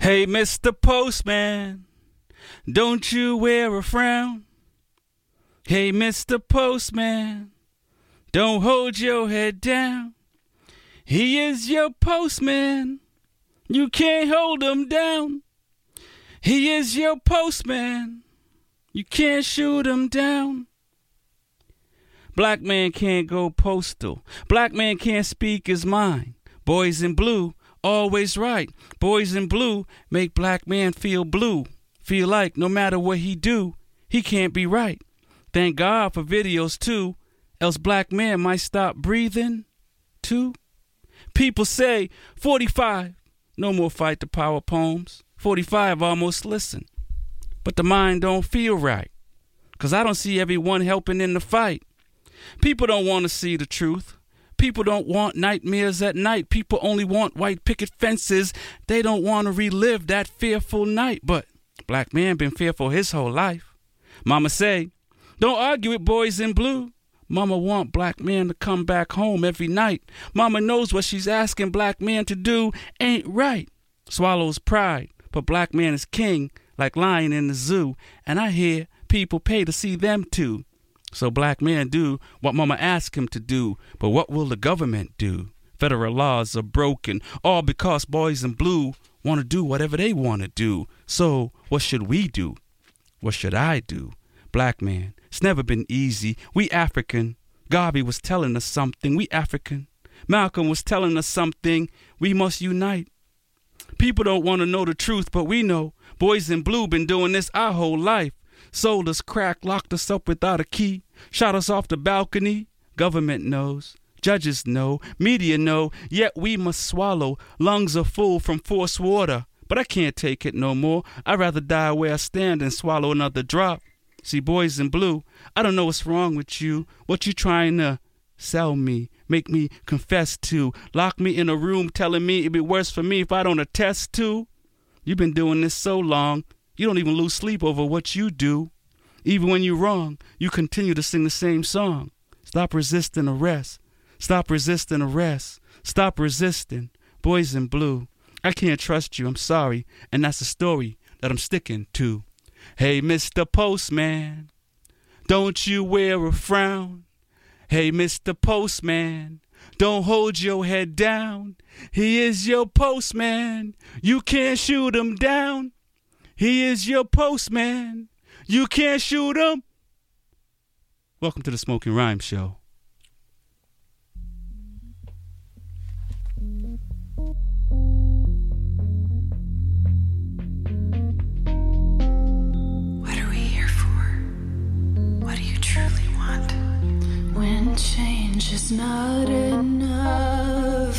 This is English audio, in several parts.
Hey, Mr. Postman, don't you wear a frown? Hey, Mr. Postman, don't hold your head down. He is your postman. You can't hold him down. He is your postman. You can't shoot him down. Black man can't go postal. Black man can't speak his mind. Boys in blue, always right. Boys in blue make black man feel blue. Feel like no matter what he do, he can't be right. Thank God for videos too, else black man might stop breathing too. People say 45, no more fight the power poems. 45 almost listen. But the mind don't feel right. Cause I don't see everyone helping in the fight. People don't want to see the truth. People don't want nightmares at night. People only want white picket fences. They don't want to relive that fearful night. But black man been fearful his whole life. Mama say, don't argue with boys in blue. Mama want black man to come back home every night. Mama knows what she's asking black man to do ain't right. Swallows pride, but black man is king, like lion in the zoo. And I hear people pay to see them too. So black men do what mama asked him to do, but what will the government do? Federal laws are broken, all because boys in blue want to do whatever they want to do. So what should we do? What should I do? Black man, it's never been easy. We African. Garvey was telling us something. We African. Malcolm was telling us something. We must unite. People don't want to know the truth, but we know. Boys in blue been doing this our whole life. Sold us crack, locked us up without a key, shot us off the balcony. Government knows, judges know, media know, yet we must swallow. Lungs are full from forced water, but I can't take it no more. I'd rather die where I stand than swallow another drop. See, boys in blue, I don't know what's wrong with you. What you trying to sell me, make me confess to, lock me in a room telling me it'd be worse for me if I don't attest to? You've been doing this so long, you don't even lose sleep over what you do. Even when you're wrong, you continue to sing the same song. Stop resisting arrest. Stop resisting arrest. Stop resisting. Boys in blue. I can't trust you, I'm sorry, and that's the story that I'm sticking to. Hey, Mr. Postman, don't you wear a frown. Hey, Mr. Postman, don't hold your head down. He is your postman. You can't shoot him down. He is your postman. You can't shoot him. Welcome to the Smoking Rhyme Show. What are we here for? What do you truly want? When change is not enough,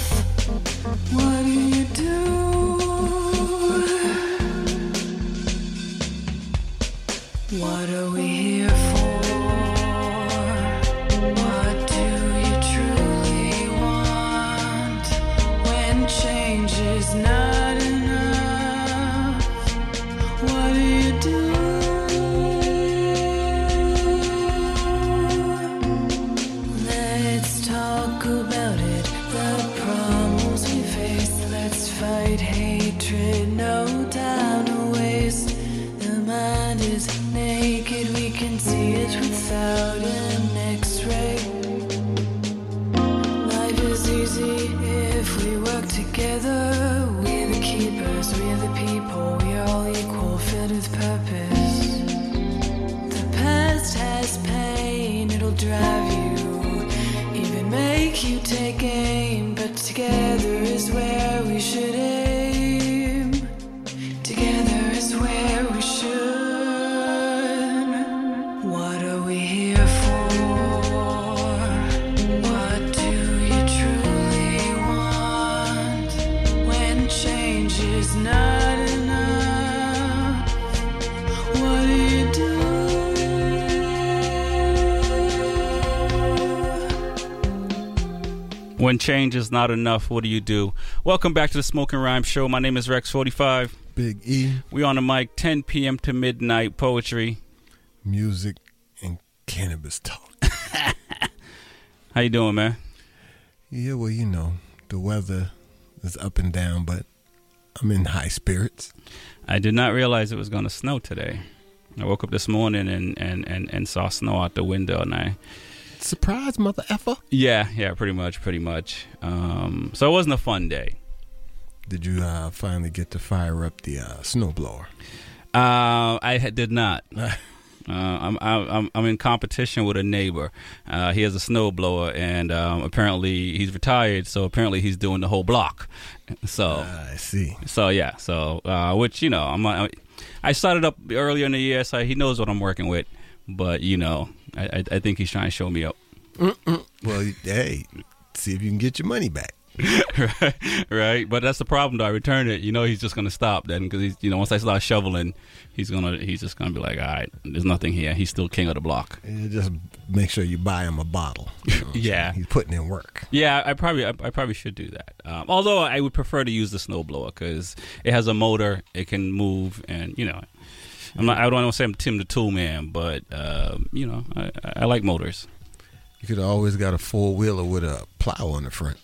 what do you do? Fight hatred. No time When change is not enough, what do you do? Welcome back to the Smoking Rhyme Show. My name is Rex45. Big E, We on the mic 10 p.m. to midnight poetry. music, and cannabis talk. How you doing, man? Yeah, well, you know, the weather is up and down, but I'm in high spirits. I did not realize it was going to snow today. I woke up this morning and, and, and, and saw snow out the window, and I Surprise, mother effer. yeah yeah pretty much pretty much. Um, so it wasn't a fun day. Did you uh, finally get to fire up the uh, snowblower? Uh, I had- did not. Uh, I'm, I'm I'm in competition with a neighbor. Uh, he has a snowblower, and um, apparently he's retired. So apparently he's doing the whole block. So I see. so yeah. So uh, which you know I'm I, I started up earlier in the year, so he knows what I'm working with. But you know I I, I think he's trying to show me up. Well, hey, see if you can get your money back. right, right. But that's the problem. Though I return it, you know, he's just gonna stop then because he's, you know, once I start shoveling, he's gonna, he's just gonna be like, all right, there's nothing here. He's still king of the block. And just make sure you buy him a bottle. You know Yeah. he's putting in work. Yeah, I probably, I, I probably should do that. Um, although I would prefer to use the snowblower because it has a motor, it can move, and you know, I'm not, I don't want to say I'm Tim the Tool Man, but um, you know, I, I like motors. You could always got a four wheeler with a plow on the front.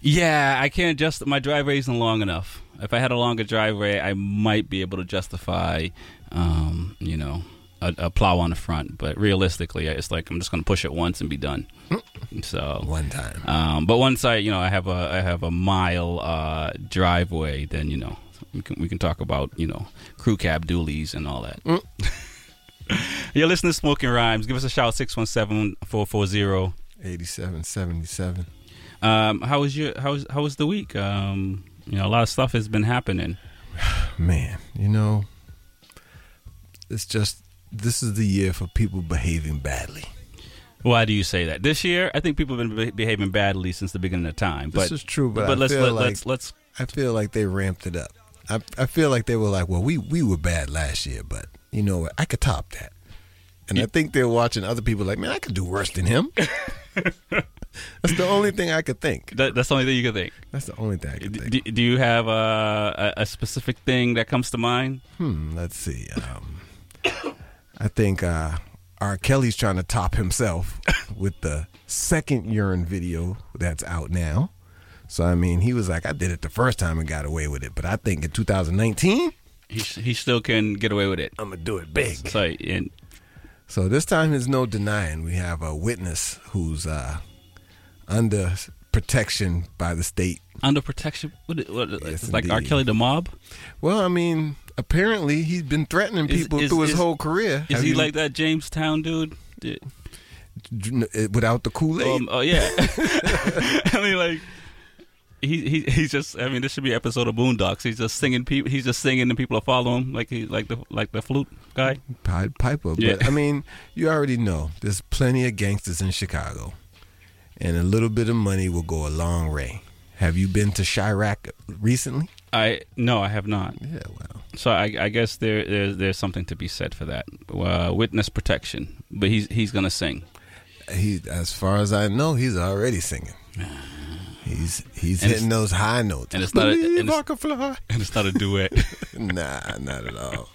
Yeah, I can't just my driveway isn't long enough. If I had a longer driveway, I might be able to justify, um, you know, a, a plow on the front. But realistically, it's like I'm just going to push it once and be done. So, One time. um, but once I, you know, I have a I have a mile uh, driveway, then you know we can we can talk about you know crew cab dualies and all that. You're listening to Smoking Rhymes. Give us a shout 617-440. 8777. Um, how was your how was how was the week? Um, you know, a lot of stuff has been happening. Man, you know, it's just, this is the year for people behaving badly. Why do you say that? This year, I think people have been be- behaving badly since the beginning of time. This is true, but, I let's feel let, like, let's let's I feel like they ramped it up. I, I feel like they were like, well, we, we were bad last year, but you know what? I could top that. And I think they're watching other people like, man, I could do worse than him. That's the only thing I could think. that, that's the only thing you could think. That's the only thing I could think. Do, do you have a, a, a specific thing that comes to mind? Hmm, let's see. Um, I think uh, R. Kelly's trying to top himself with the second urine video that's out now. So, I mean, he was like, I did it the first time and got away with it. But I think in 2019, He he still can get away with it. I'm going to do it big. So and So this time there's no denying. We have a witness who's uh, under protection by the state. under protection, what, what, Yes, like R. Kelly the mob. Well, I mean, apparently he's been threatening Is- people is- through his is- whole career. Is Have he you- like that Jonestown dude? Without the Kool Aid? Um, oh yeah. I mean, like he he he's just. I mean, this should be an episode of Boondocks. He's just singing. People. He's just singing, and people are following him, like he like the like the flute guy. Pied Piper. Yeah. But I mean, you already know there's plenty of gangsters in Chicago, and a little bit of money will go a long way. Have you been to Chiraq recently? I no, I have not. Yeah, well, So I, I guess there there's there's something to be said for that. Uh, witness protection, but he's he's gonna sing. he as far as I know, he's already singing. He's he's And hitting those high notes. and it's not a- and it's- I can fly. And it's not a duet. nah, not at all.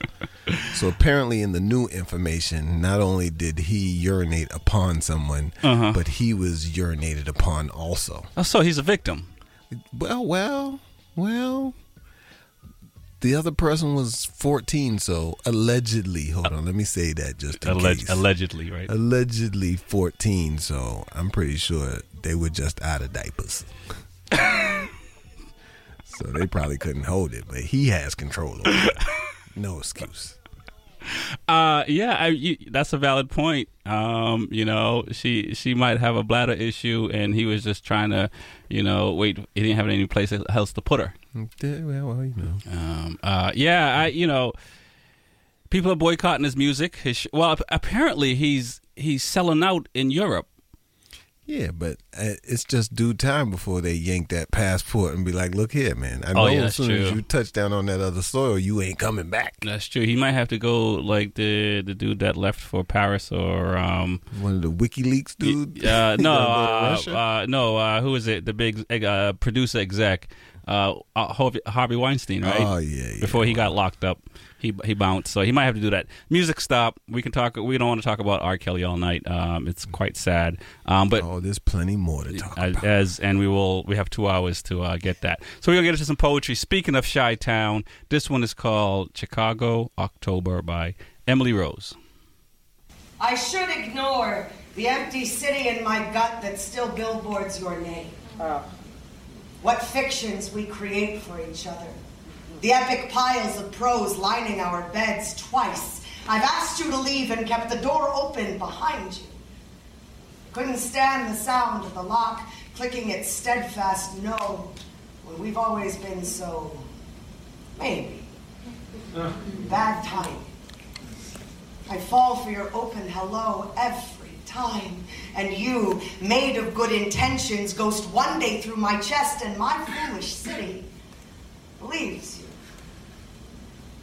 so apparently, in the new information, not only did he urinate upon someone, Uh-huh. but he was urinated upon also. oh, so he's a victim. Well, well, well. The other person was 14, so allegedly. Hold on, let me say that just Alleg- allegedly, right? allegedly 14, so I'm pretty sure they were just out of diapers. so they probably couldn't hold it, but he has control over it. No excuse. Uh, yeah, I, you, that's a valid point. Um, you know, she she might have a bladder issue, and he was just trying to, you know, wait. He didn't have any place else to put her. Yeah, well, well, you know. Um, uh, yeah, I, you know, people are boycotting his music. His sh- well, apparently he's he's selling out in Europe. Yeah, but uh, it's just due time before they yank that passport and be like, "Look here, man. I know Oh, yeah, as soon as you touch down on that other soil, you ain't coming back." That's true. He might have to go like the the dude that left for Paris or um One of the WikiLeaks dude. uh, no go uh, uh, no uh, who is it the big uh, producer exec uh, uh, Harvey- Harvey Weinstein, right? Oh, yeah, yeah. Before he got locked up, he he bounced, so he might have to do that. Music stop. We can talk. We don't want to talk about R. Kelly all night. Um, it's quite sad. Um, but Oh, there's plenty more to talk as, about. as and we will we have two hours to uh, get that. So we're gonna get into some poetry. Speaking of Chi Town, this one is called Chicago October by Emily Rose. I should ignore the empty city in my gut that still billboards your name. What fictions we create for each other. The epic piles of prose lining our beds twice. I've asked you to leave and kept the door open behind you. Couldn't stand the sound of the lock clicking its steadfast no when we've always been so. maybe. Bad timing. I fall for your open hello every time. And you, made of good intentions, ghost one day through my chest, and my foolish city believes you.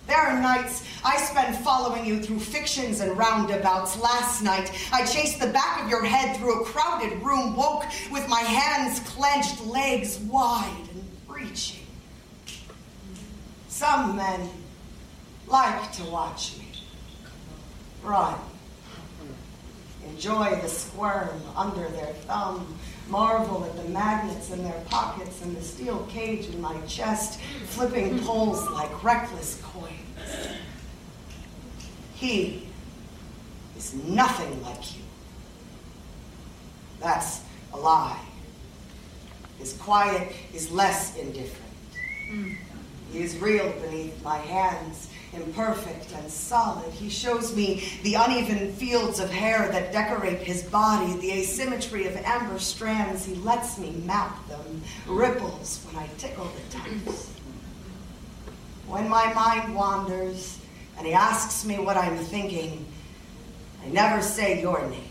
There are nights I spend following you through fictions and roundabouts. Last night, I chased the back of your head through a crowded room, woke with my hands clenched, legs wide and reaching. Some men like to watch me run. Enjoy the squirm under their thumb. Marvel at the magnets in their pockets and the steel cage in my chest, flipping hmm. poles like reckless coins. He is nothing like you. That's a lie. His quiet is less indifferent. Hmm. He is real beneath my hands, imperfect and solid. He shows me the uneven fields of hair that decorate his body, the asymmetry of amber strands. He lets me map them, ripples when I tickle the toes. When my mind wanders and he asks me what I'm thinking, I never say your name.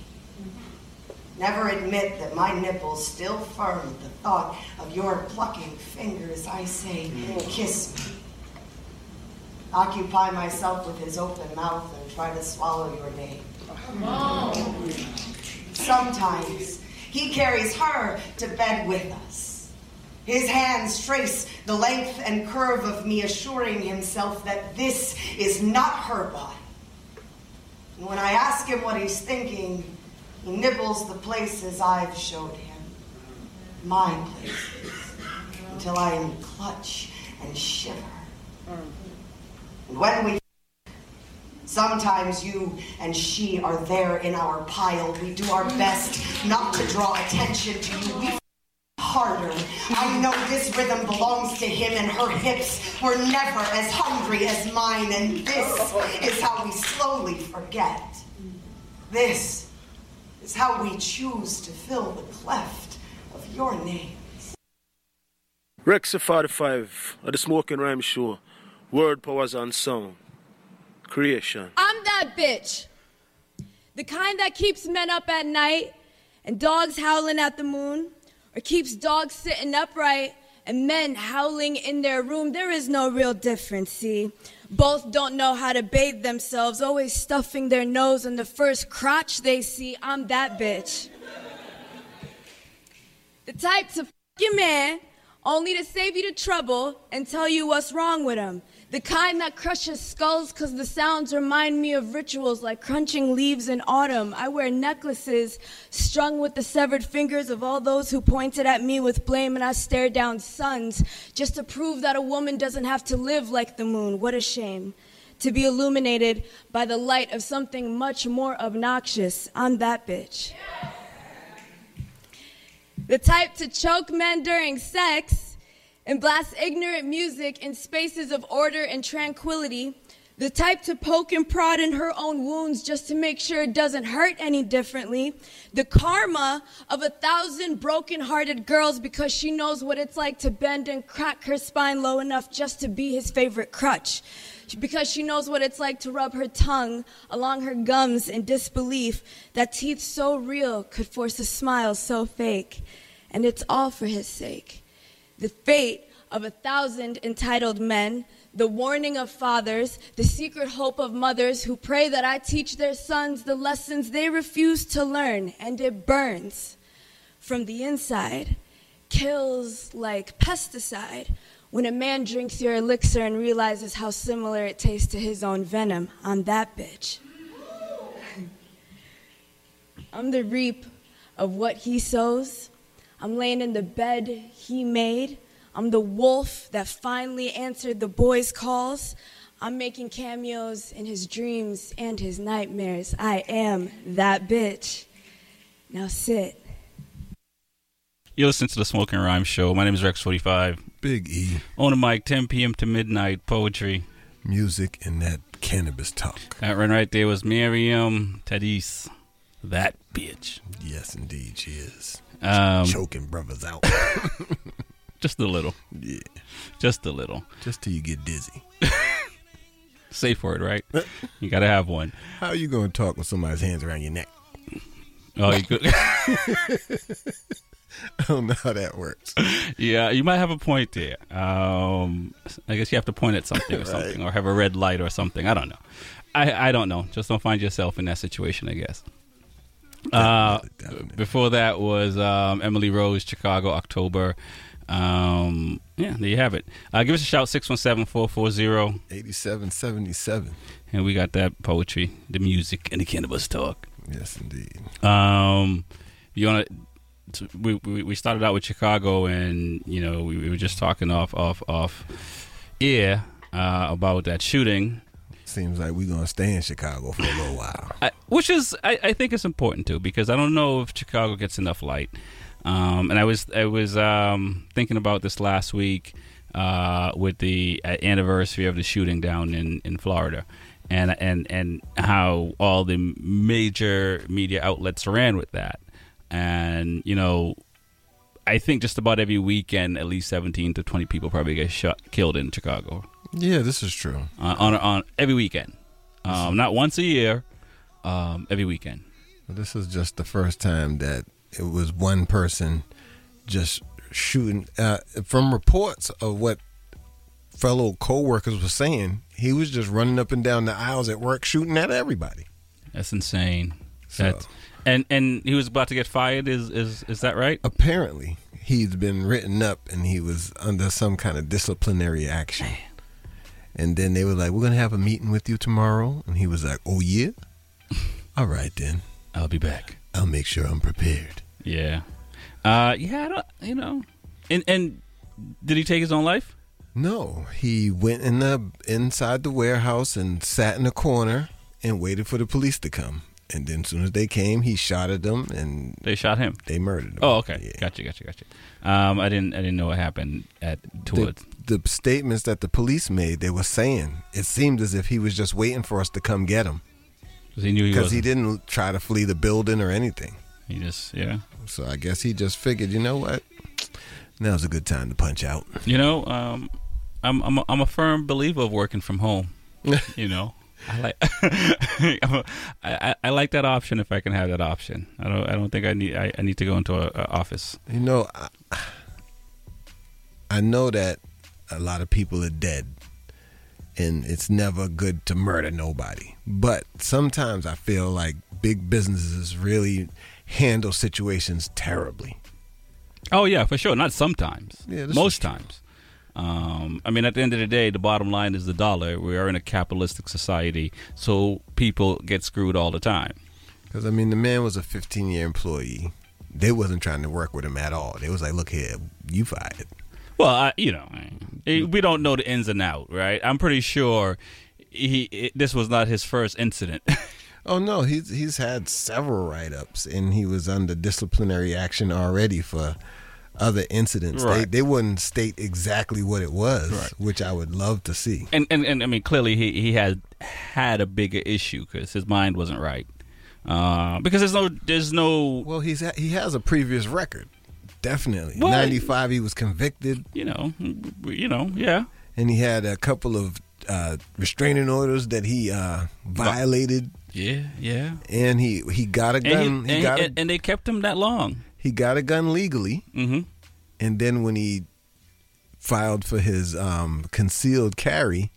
Never admit that my nipples still firm at the thought of your plucking fingers. I say, mm. kiss me. Occupy myself with his open mouth and try to swallow your name. Sometimes he carries her to bed with us. His hands trace the length and curve of me, assuring himself that this is not her body. And when I ask him what he's thinking, he nibbles the places I've showed him. My places. Until I am clutch and shiver. And when we Sometimes you and she are there in our pile. We do our best not to draw attention to you. We harder. I know this rhythm belongs to him and her hips were never as hungry as mine. And this is how we slowly forget. This is how we choose to fill the cleft of your name. names. Rexy 45 at the Smoking Rhyme Show. Word powers and sound. Creation. I'm that bitch. The kind that keeps men up at night and dogs howling at the moon, or keeps dogs sitting upright and men howling in their room. There is no real difference, see. Both don't know how to bathe themselves, always stuffing their nose in the first crotch they see. I'm that bitch. The type to fuck your man only to save you the trouble and tell you what's wrong with him. The kind that crushes skulls because the sounds remind me of rituals like crunching leaves in autumn. I wear necklaces strung with the severed fingers of all those who pointed at me with blame, and I stare down suns just to prove that a woman doesn't have to live like the moon. What a shame. To be illuminated by the light of something much more obnoxious. I'm that bitch. The type to choke men during sex and blast ignorant music in spaces of order and tranquility. The type to poke and prod in her own wounds just to make sure it doesn't hurt any differently. The karma of a thousand broken hearted girls because she knows what it's like to bend and crack her spine low enough just to be his favorite crutch because she knows what it's like to rub her tongue along her gums in disbelief that teeth so real could force a smile so fake. And it's all for his sake. The fate of a thousand entitled men, the warning of fathers, the secret hope of mothers who pray that I teach their sons the lessons they refuse to learn, and it burns from the inside. kills like pesticide when a man drinks your elixir and realizes how similar it tastes to his own venom. I'm that bitch. I'm the reap of what he sows. I'm laying in the bed he made. I'm the wolf that finally answered the boy's calls. I'm making cameos in his dreams and his nightmares. I am that bitch. Now sit. You listen to the Smoking Rhyme Show. My name is Rex45. Big E, On the mic, 10 p.m. to midnight, poetry. music, and that cannabis talk. That one right there was Miriam Tadis. That bitch. Yes, indeed, she is. Um, Choking brothers out. just a little. yeah, Just a little. just till you get dizzy. Safe word, right? You gotta have one. How are you going to talk with somebody's hands around your neck? Oh, you could. I don't know how that works. yeah, you might have a point there. Um, I guess you have to point at something or something, or have a red light or something. I don't know. I I don't know. Just don't find yourself in that situation. I guess. Uh, before that was um, Emily Rose, Chicago, October. Um, yeah, there you have it. Uh, give us a shout 617-440, 8777. and we got that poetry, the music, and the cannabis talk. Yes, indeed. Um, you want to? We, we we started out with Chicago, and you know we, we were just talking off off off air uh, about that shooting, Seems like we're to stay in Chicago for a little while. I, which is I, I think it's important too because I don't know if Chicago gets enough light. Um, and I was I was um, thinking about this last week uh, with the uh, anniversary of the shooting down in, in Florida, and and and how all the major media outlets ran with that, and you know. I think just about every weekend, at least seventeen to twenty people probably get shot, killed in Chicago Yeah, this is true. uh, on on every weekend, um, not once a year, um, every weekend. This is just the first time that it was one person just shooting. Uh, from reports of what fellow co-workers were saying, he was just running up and down the aisles at work shooting at everybody. That's insane. So- That's, and and he was about to get fired. Is is is that right? Apparently, he's been written up and he was under some kind of disciplinary action. And then they were like, "We're gonna have a meeting with you tomorrow," and he was like, "Oh yeah, all right then. I'll be back. I'll make sure I'm prepared." Yeah, uh, yeah. I don't, you know, and and did he take his own life? No, he went in the inside the warehouse and sat in a corner and waited for the police to come. And then as soon as they came, he shot at them and They shot him. they murdered him. Oh, okay. Yeah. Gotcha, gotcha, gotcha. Um, I didn't I didn't know what happened at towards. The statements that the police made, they were saying it seemed as if he was just waiting for us to come get him Because he knew he because he didn't try to flee the building or anything. He just yeah. So I guess he just figured, you know what? Now's a good time to punch out. You know, um, I'm I'm a, I'm a firm believer of working from home. you know, I like I, I- I like that option if I can have that option. I don't I don't think I need I, I need to go into a, a office. You know, I, I know that a lot of people are dead, and it's never good to murder nobody. But sometimes I feel like big businesses really handle situations terribly. Oh yeah, for sure. Not sometimes. Yeah, most times. Um, I mean, at the end of the day, the bottom line is the dollar. We are in a capitalistic society, so people get screwed all the time. Because I mean, the man was a 15 year employee. They wasn't trying to work with him at all. They was like, "Look here, you fired." Well, I, you know, we don't know the ins and out, right? I'm pretty sure he it, this was not his first incident. Oh no, he's he's had several write ups, and he was under disciplinary action already for other incidents. Right. They they wouldn't state exactly what it was, Right. which I would love to see. and, and and I mean, clearly he he had had a bigger issue because his mind wasn't right. Uh, because there's no there's no Well, he's ha- he has a previous record, definitely. Well- Ninety five, he was convicted, you know you know yeah and he had a couple of uh, restraining orders that he uh, violated, yeah yeah and he he got a and, gun. he, He, and, got a, and, and they kept him that long. he got a gun legally. Mm-hmm. and then when he filed for his um, concealed carry,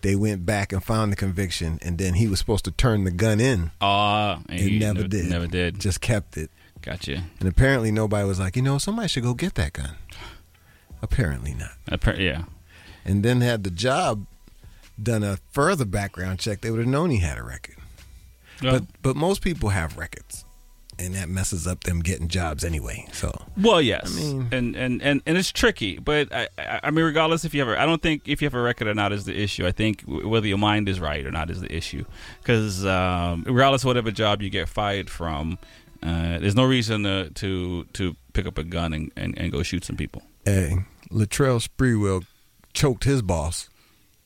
they went back and found the conviction, and then he was supposed to turn the gun in. Uh, and He he never, did. Never did. Just kept it. Gotcha. And apparently nobody was like, you know, somebody should go get that gun. Apparently not. Appar- yeah. And then had the job done a further background check, they would have known he had a record. Well, But but most people have records. And that messes up them getting jobs anyway. So well, yes, I mean- and, and and and it's tricky, but I, I I mean, regardless if you have, a, I don't think if you have a record or not is the issue. I think whether your mind is right or not is the issue, because um, regardless of whatever job you get fired from, uh, there's no reason to to, to pick up a gun and, and, and go shoot some people. hey, Latrell Sprewell choked his boss.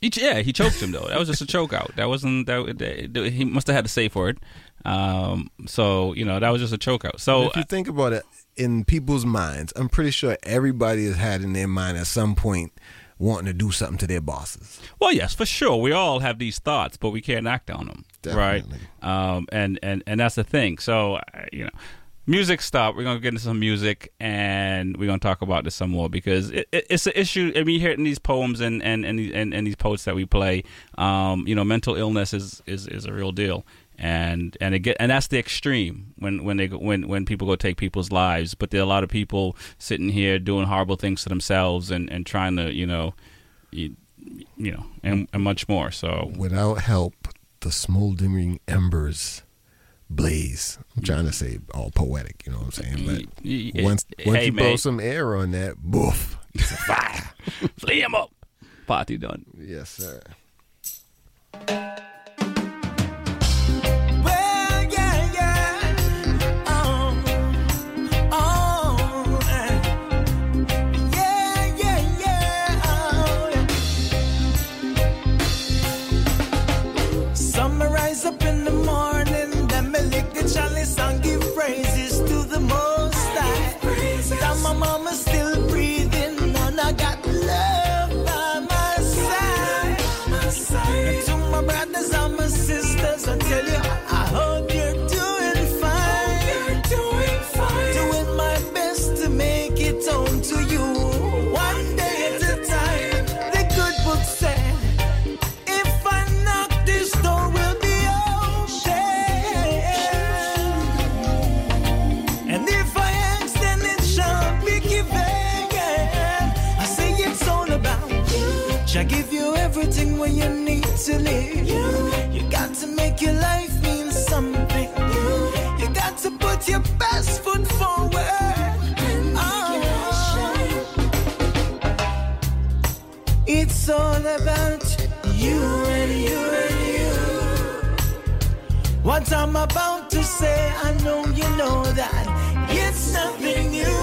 He, ch- yeah, he choked him though. That was just a choke out. That wasn't that. that- He must have had to say for it. Um, so you know that was just a choke out. So if you think about it, in people's minds, I'm pretty sure everybody has had in their mind at some point wanting to do something to their bosses. Well, yes, for sure. We all have these thoughts, but we can't act on them, Definitely. right? Um, and and and that's the thing. So, uh, you know, music stop. We're gonna get into some music, and we're gonna talk about this some more because it, it, it's an issue. I mean, you hear it in these poems and and and, these- and, and these poets that we play. Um, you know, mental illness is is, is a real deal. And and it get and that's the extreme when when they when when people go take people's lives, but there are a lot of people sitting here doing horrible things to themselves and, and trying to you know, you, you know, and, and much more. So Without help, the smoldering embers blaze. I'm trying to say all poetic, you know what I'm saying? But once once hey, you throw some air on that, boof, it's a fire. flea him up, party done. yes, sir. To live. You got to make your life mean something. You you got to put your best foot forward. Oh. It's all about you and you and you. What I'm about to say, I know you know that it's nothing new.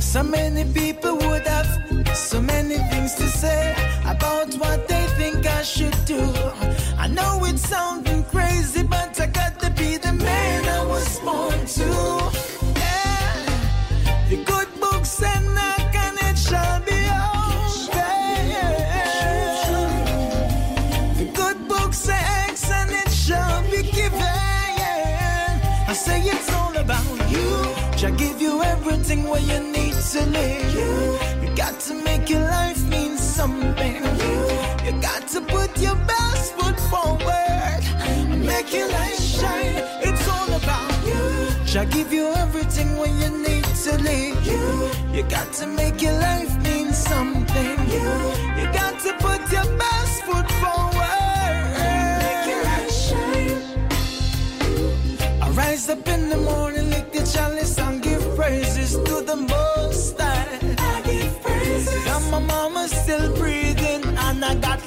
So many people would have so many things to say about what I should do. I know it's sounding crazy, but I got to be the man I was born to. Yeah. The good it shall be. The good it shall be given. I say it's all about you. Give you everything where you need to live. You, You got to make your life to put your best foot forward. and Make your light shine. It's all about you. Shall give you everything when you need to live. You you got to make your life mean something. You you got to put your best foot forward. Make your light shine. I rise up in the morning, lick the chalice and give praises to the Most High. I give praises. And my mama still breathing, and I got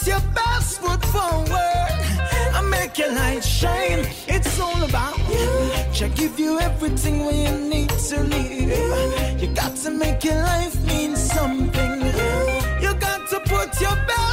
put your best foot forward and make your light shine. It's all about you. Shall give you everything you need to live. You got to make your life mean something. You got to put your best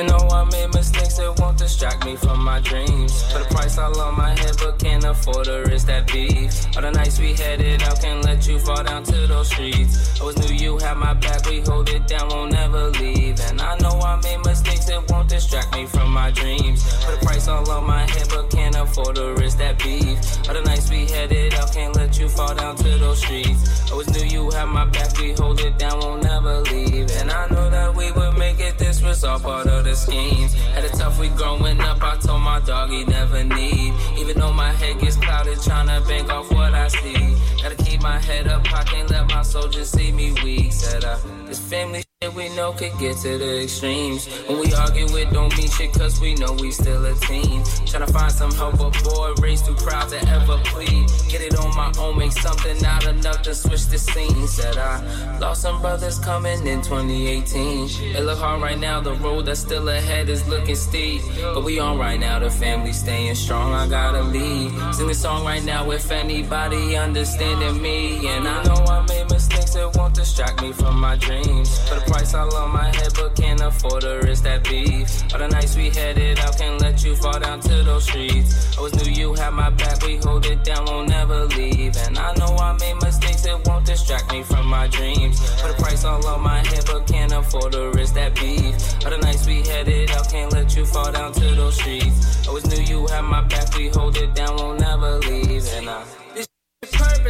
Even though I made mistakes, it won't distract me from my dreams. Put a price all on my head, but can't afford the risk that beef. All the nights we headed out, can't let you fall down to those streets. Always knew you had my back, we hold it down, won't never leave. And I know I made mistakes, it won't distract me from my dreams. Put a price all on my head, but can't afford the risk that beef. All the nights we headed out, can't let you fall down to those streets. Always knew you had my back, we hold it down, won't never leave. And I know that we would make it, this was all part of the schemes. Had it tough, we growing up, I told my dog he never need. Even though my head gets clouded, tryna bank off what I see. Gotta keep my head up, I can't let my soldiers see me weak. Said I, this family we know could get to the extremes. When we argue, it don't mean shit, cause we know we still a team. Tryna find some help, but boy, race too proud to ever plead. Get it on my own, make something out enough to switch the scene. Said I, lost some brothers coming in 2018. It look hard right now, the road that's still ahead is looking steep. But we on right now, the family staying strong, I gotta lead. Sing this song right now if anybody understanding me. And I know I made mistakes, it won't distract me from my dreams. Put a price all on my head, but can't afford the risk that beef. All the nights we headed out, can't let you fall down to those streets. I always knew you had my back, we hold it down, won't never leave. And I know I made mistakes, it won't distract me from my dreams. Put a price all on my head, but can't afford the risk that beef. All the nights we headed out, can't let you fall down to those streets. I always knew you had my back, we hold it down, won't never leave. And I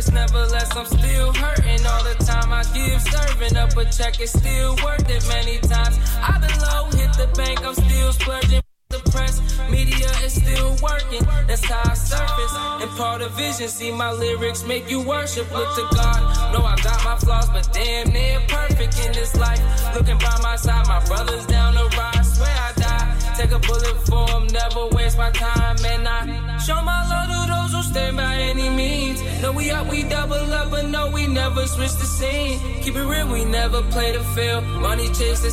purpose, nevertheless, I'm still hurting all the time. I give serving up a check, it's still worth it many times. I've been low, hit the bank, I'm still splurging. The press, media is still working. That's how I surface. And part of vision, see my lyrics make you worship. Look to God. Know I got my flaws, but damn near perfect in this life. Looking by my side, my brothers down the ride. Swear I. A bullet for 'em, never waste my time. And I show my love to those who stand by any means. No, we up, we double up, but no, we never switch the scene. Keep it real, we never play the field. Money chase the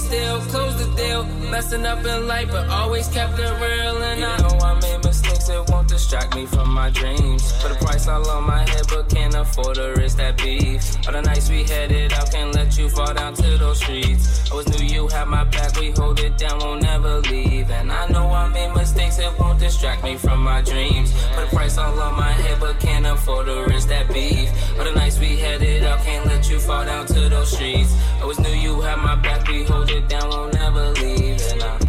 close the deal. Messing up in life, but always kept it real. And I know I made mistakes, it won't distract me from my dreams. Put a price all on my head, but can't afford the risk that beef. All the nights we headed out, can't let you fall down to those streets. I always knew you had my back, we hold it down, won't never leave. And I know I made mistakes, it won't distract me from my dreams. Put a price all on my head, but can't afford the risk that beef. All the nights we headed out, can't let you fall down to those streets. I always knew you had my back, we hold it down, won't never leave. And I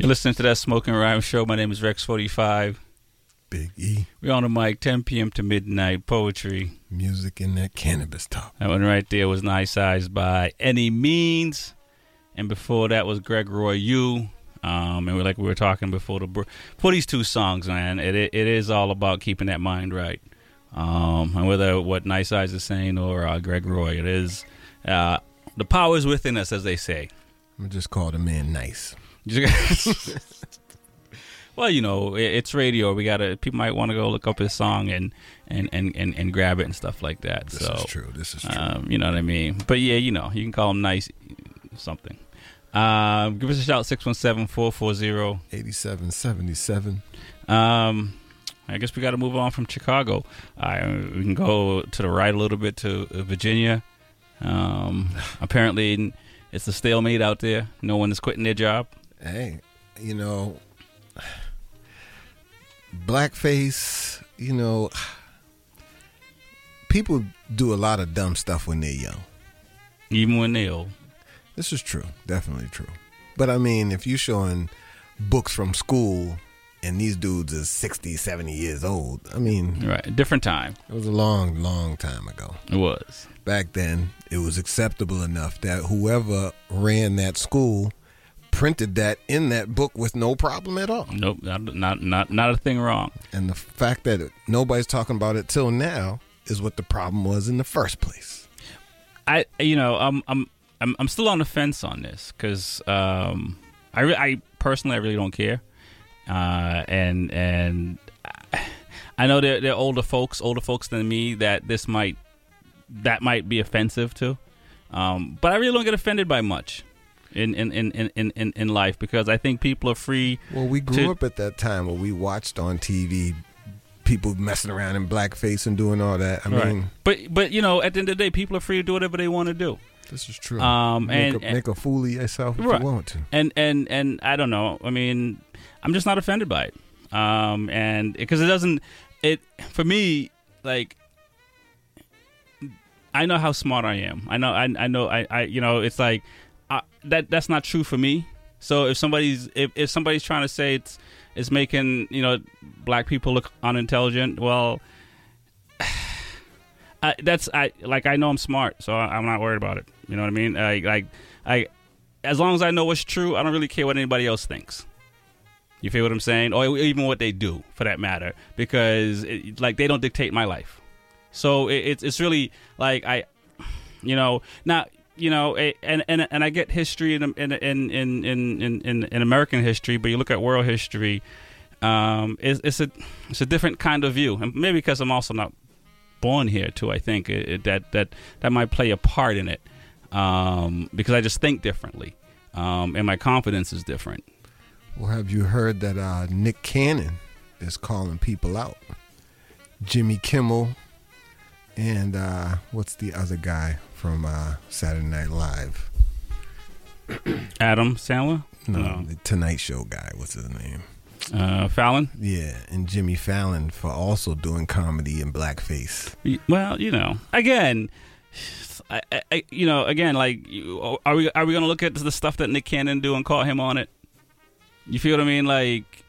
You're listening to that Smoking Rhyme Show. My name is Rex45. Big E. We're on the mic 10 p.m. to midnight poetry. Music in that cannabis talk. That one right there was Nice Eyes by Any Means. And before that was Greg Roy U. Um, and we're like we were talking before the br- for these two songs, man, it, it it is all about keeping that mind right. Um, and whether what Nice Eyes is saying or uh, Greg Roy, it is uh, the power is within us, as they say. I'm just call the man nice. well, you know, it, it's radio. We gotta. People might want to go look up his song and and, and, and and grab it and stuff like that. This so is true. This is true. Um, you know what I mean? But yeah, you know, you can call him nice something. Um, give us a shout 617-440 8777. Um, I guess we got to move on from Chicago. Uh, we can go to the right a little bit to uh, Virginia. Um, apparently, it's a stalemate out there. No one is quitting their job. Hey, you know, blackface, you know, people do a lot of dumb stuff when they're young. Even when they're old. This is true. Definitely true. But I mean, if you're showing books from school and these dudes is 60, 70 years old, I mean, Right. Different time. it was a long, long time ago. It was. Back then, it was acceptable enough that whoever ran that school printed that in that book with no problem at all. Nope. Not, not, not, not a thing wrong. And the fact that it, nobody's talking about it till now is what the problem was in the first place. I you know I'm I'm I'm, I'm still on the fence on this because um, I re- I personally I really don't care, uh, and and I know there there are older folks older folks than me that this might that might be offensive to, um, but I really don't get offended by much. In in, in, in, in, in life because I think people are free. Well, we grew to- up at that time where we watched on TV people messing around in blackface and doing all that. I Right. mean, but but you know, at the end of the day, people are free to do whatever they want to do. this is true. Um, make, and- a, make a fool of yourself if Right. you want to. and and and I don't know. I mean, I'm just not offended by it. Um, and because it doesn't, it for me like. I know how smart I am. I know. I, I know. I, I. You know. It's like I, that. That's not true for me. So if somebody's if, if somebody's trying to say it's it's making you know black people look unintelligent, well, I, that's I like I know I'm smart, so I, I'm not worried about it. You know what I mean? I like I as long as I know what's true, I don't really care what anybody else thinks. You feel what I'm saying, or even what they do, for that matter, because it, like they don't dictate my life. So it, it's it's really like I, you know, now you know, and and and I get history in in in in in in, in American history, but you look at world history, um, it's, it's a it's a different kind of view, and maybe because I'm also not born here too. I think it, it- that that that might play a part in it um, because I just think differently, um, and my confidence is different. Well, have you heard that uh, Nick Cannon is calling people out? Jimmy Kimmel and uh, what's the other guy from uh, Saturday Night Live? Adam Sandler, No, the Tonight Show guy. What's his name? uh, Fallon. Yeah, and Jimmy Fallon for also doing comedy in blackface. Well, you know, again, I, I- you know, again, like, you- are we are we gonna look at the stuff that Nick Cannon do and call him on it? You feel what I mean? Like,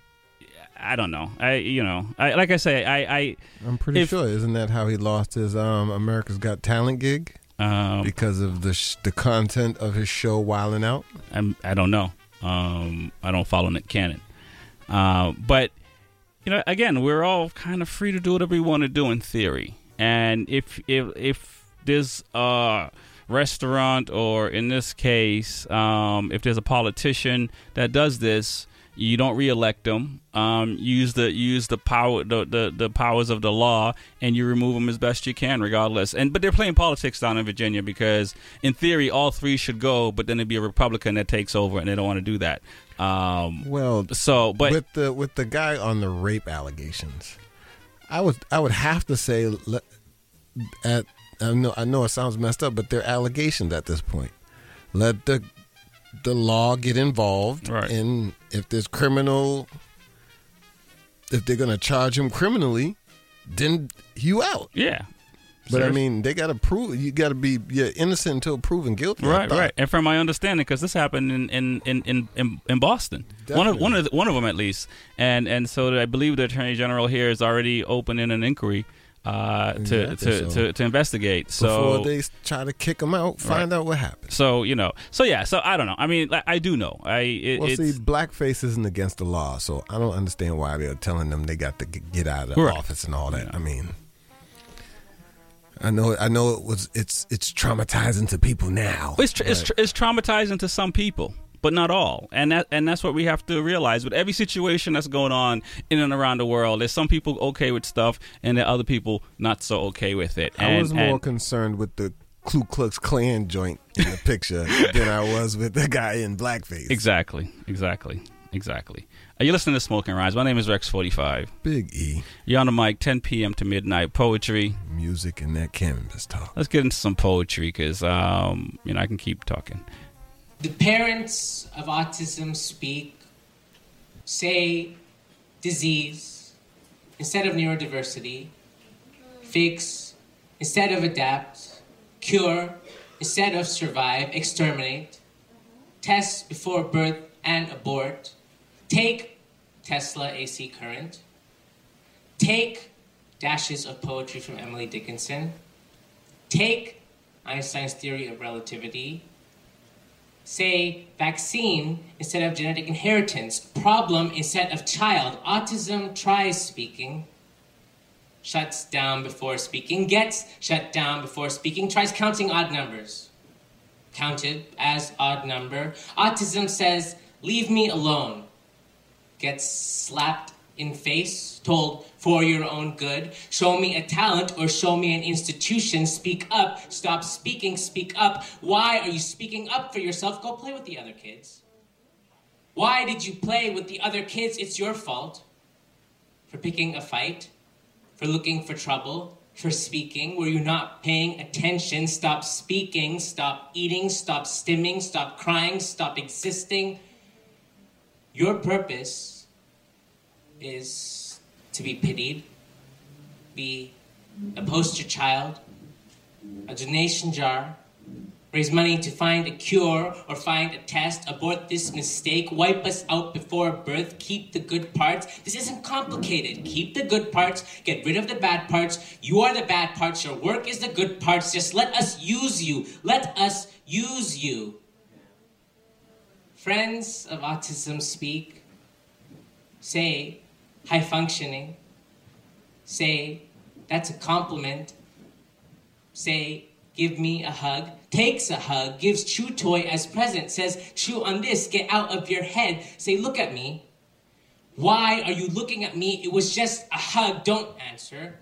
I don't know. I, you know, I like I say, I, I, I'm pretty If- sure, isn't that how he lost his um, America's Got Talent gig um, because of the sh- the content of his show Wildin' Out? I'm, I don't know. Um, I don't follow Nick Cannon. Uh, but you know, again, we're all kind of free to do whatever we want to do in theory. And if if if there's a restaurant, or in this case, um, if there's a politician that does this, you don't reelect them. Um, use the use the power the, the the powers of the law, and you remove them as best you can, regardless. And but they're playing politics down in Virginia because, in theory, all three should go, but then it'd be a Republican that takes over, and they don't want to do that. Um, Well, so, but with the with the guy on the rape allegations, I would I would have to say at I know I know it sounds messed up, but they're allegations at this point. Let the the law get involved, Right. and if there's criminal, if they're gonna charge him criminally, then you out. yeah, But I mean, they got to prove you got to be you're innocent until proven guilty. Right, right. And from my understanding, because this happened in in in in, in, Boston, one of one of the, one of them at least, and and so I believe the attorney general here is already opening an inquiry uh, to, to, so- to to investigate. Before So they try to kick him out, find out what happened. so you know, so yeah, so I don't know. I mean, like, I do know. I it, Well, see, blackface isn't against the law, so I don't understand why they're telling them they got to get out of the Right. office and all that. I mean, I know, I know it was, it's, it's traumatizing to people now. It's tr- it's, but- tr- it's traumatizing to some people, but not all, and that and that's what we have to realize. With every situation that's going on in and around the world, there's some people okay with stuff, and there are other people not so okay with it. I was more and- concerned with the Ku Klux Klan joint in the picture than I was with the guy in blackface. Exactly, exactly, exactly. Are you listening to Smoking Rhymes? My name is Rex45. Big E, You're on the mic, 10 p.m. to midnight. Poetry. music and that cannabis talk. Let's get into some poetry because, um, you know, I can keep talking. The parents of autism speak, say disease instead of neurodiversity, fix instead of adapt, cure instead of survive, exterminate, test before birth and abort, take Tesla AC current, take dashes of poetry from Emily Dickinson, take Einstein's theory of relativity, say vaccine instead of genetic inheritance, problem instead of child, autism tries speaking, shuts down before speaking, gets shut down before speaking, tries counting odd numbers, counted as odd number. Autism says, leave me alone, gets slapped in face, told for your own good. Show me a talent or show me an institution. Speak up. Stop speaking. Speak up. Why are you speaking up for yourself? Go play with the other kids. Why did you play with the other kids? It's your fault. For picking a fight, for looking for trouble, for speaking. Were you not paying attention? Stop speaking, stop eating, stop stimming, stop crying, stop existing. Your purpose is to be pitied, be a poster child, a donation jar, raise money to find a cure or find a test, abort this mistake, wipe us out before birth, keep the good parts. This isn't complicated. Keep the good parts, get rid of the bad parts. You are the bad parts, your work is the good parts. Just let us use you. Let us use you. Friends of autism speak, say high functioning, say that's a compliment, say give me a hug, takes a hug, gives Chew Toy as present, says, Chew on this, get out of your head. Say, look at me. Why are you looking at me? It was just a hug. Don't answer.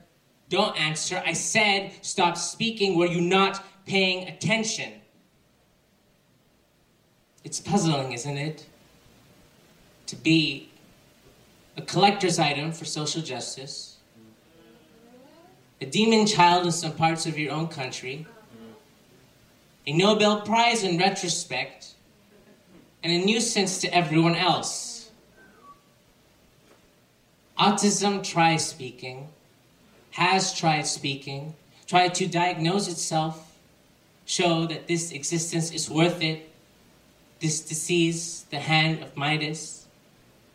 Don't answer. I said, stop speaking. Were you not paying attention? It's puzzling, isn't it? To be a collector's item for social justice, a demon child in some parts of your own country, a Nobel Prize in retrospect, and a nuisance to everyone else. Autism tries speaking, has tried speaking, tried to diagnose itself, show that this existence is worth it, this disease, the hand of Midas,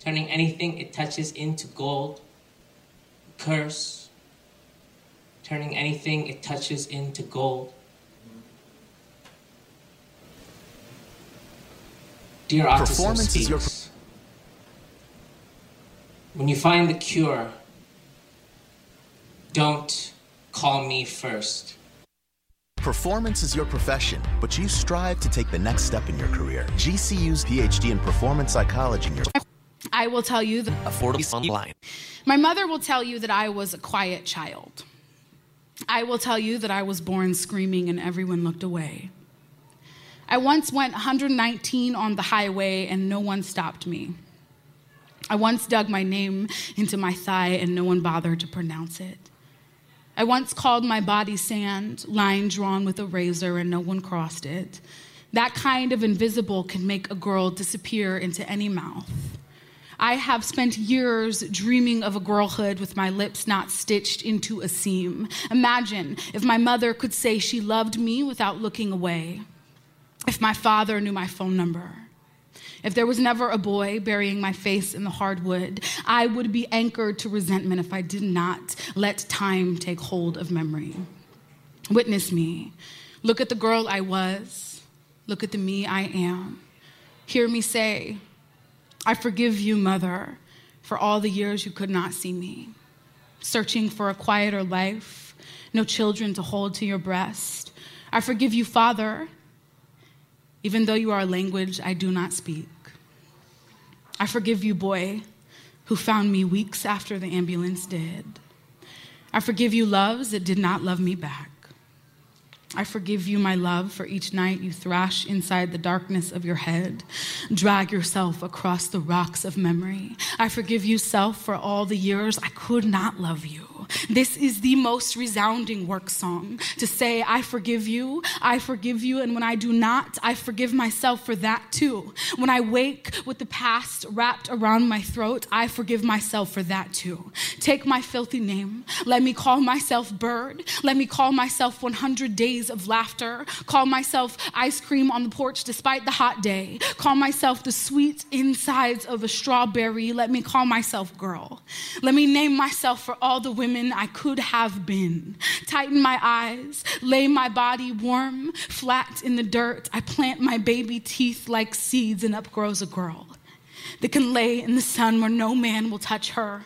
turning anything it touches into gold, curse, turning anything it touches into gold. Dear Autism is your- when you find the cure, don't call me first. Performance is your profession, but you strive to take the next step in your career. GCU's PhD in performance psychology in your I will tell you that affordable online. my mother will tell you that I was a quiet child. I will tell you that I was born screaming and everyone looked away. I once went 119 on the highway and no one stopped me. I once dug my name into my thigh and no one bothered to pronounce it. I once called my body sand, line drawn with a razor, and no one crossed it. That kind of invisible can make a girl disappear into any mouth. I have spent years dreaming of a girlhood with my lips not stitched into a seam. Imagine if my mother could say she loved me without looking away. If my father knew my phone number. If there was never a boy burying my face in the hardwood, I would be anchored to resentment if I did not let time take hold of memory. Witness me. Look at the girl I was. Look at the me I am. Hear me say, I forgive you, mother, for all the years you could not see me. Searching for a quieter life, no children to hold to your breast. I forgive you, father, even though you are a language I do not speak. I forgive you, boy, who found me weeks after the ambulance did. I forgive you, loves that did not love me back. I forgive you, my love, for each night you thrash inside the darkness of your head, drag yourself across the rocks of memory. I forgive you, self, for all the years I could not love This is the most resounding work song to say, I forgive you, I forgive you, and when I do not, I forgive myself for that too. When I wake with the past wrapped around my throat, I forgive myself for that too. Take my filthy name, let me call myself Bird, let me call myself 100 Days of Laughter, call myself ice cream on the porch despite the hot day, call myself the sweet insides of a strawberry, let me call myself Girl. Let me name myself for all the women I could have been. Tighten my eyes, lay my body warm, flat in the dirt. I plant my baby teeth like seeds, and up grows a girl that can lay in the sun where no man will touch her.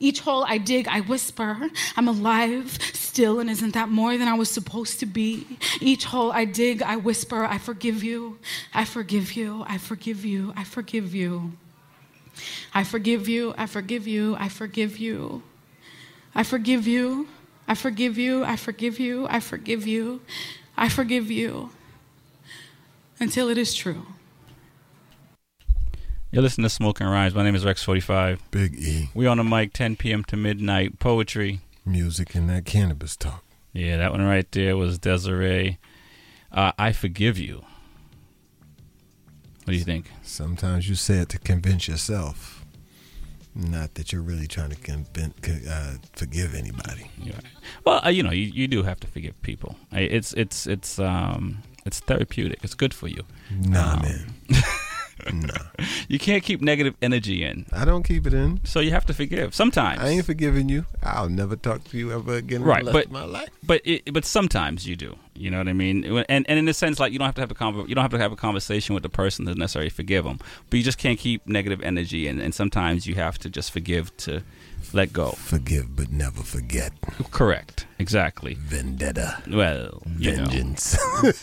Each hole I dig, I whisper, I'm alive still, and isn't that more than I was supposed to be? Each hole I dig, I whisper, I forgive you, I forgive you, I forgive you, I forgive you. I forgive you, I forgive you, I forgive you. I forgive you, I forgive you, I forgive you, I forgive you, I forgive you. Until it is true. You're listening to Smoking Rhymes. My name is Rex45. Big E. We on the mic 10 p.m. to midnight. Poetry. Music and that cannabis talk. Yeah, that one right there was Desiree. Uh, I forgive you. What do you think? Sometimes you say it to convince yourself, not that you're really trying to convince, uh, forgive anybody. Yeah. Well, uh, you know, you, you do have to forgive people. It's it's it's um it's therapeutic. It's good for you. Nah, Um, man. nah. You can't keep negative energy in. I don't keep it in. So you have to forgive sometimes. I ain't forgiving you. I'll never talk to you ever again in right, but my life. but it, but sometimes you do. You know what I mean? And and in a sense, like you don't have to have a conver- you don't have to have a conversation with the person to necessarily forgive them, but you just can't keep negative energy, and, and sometimes you have to just forgive to let go. Forgive but never forget. Correct. Exactly. Vendetta. Well, you know. Vengeance.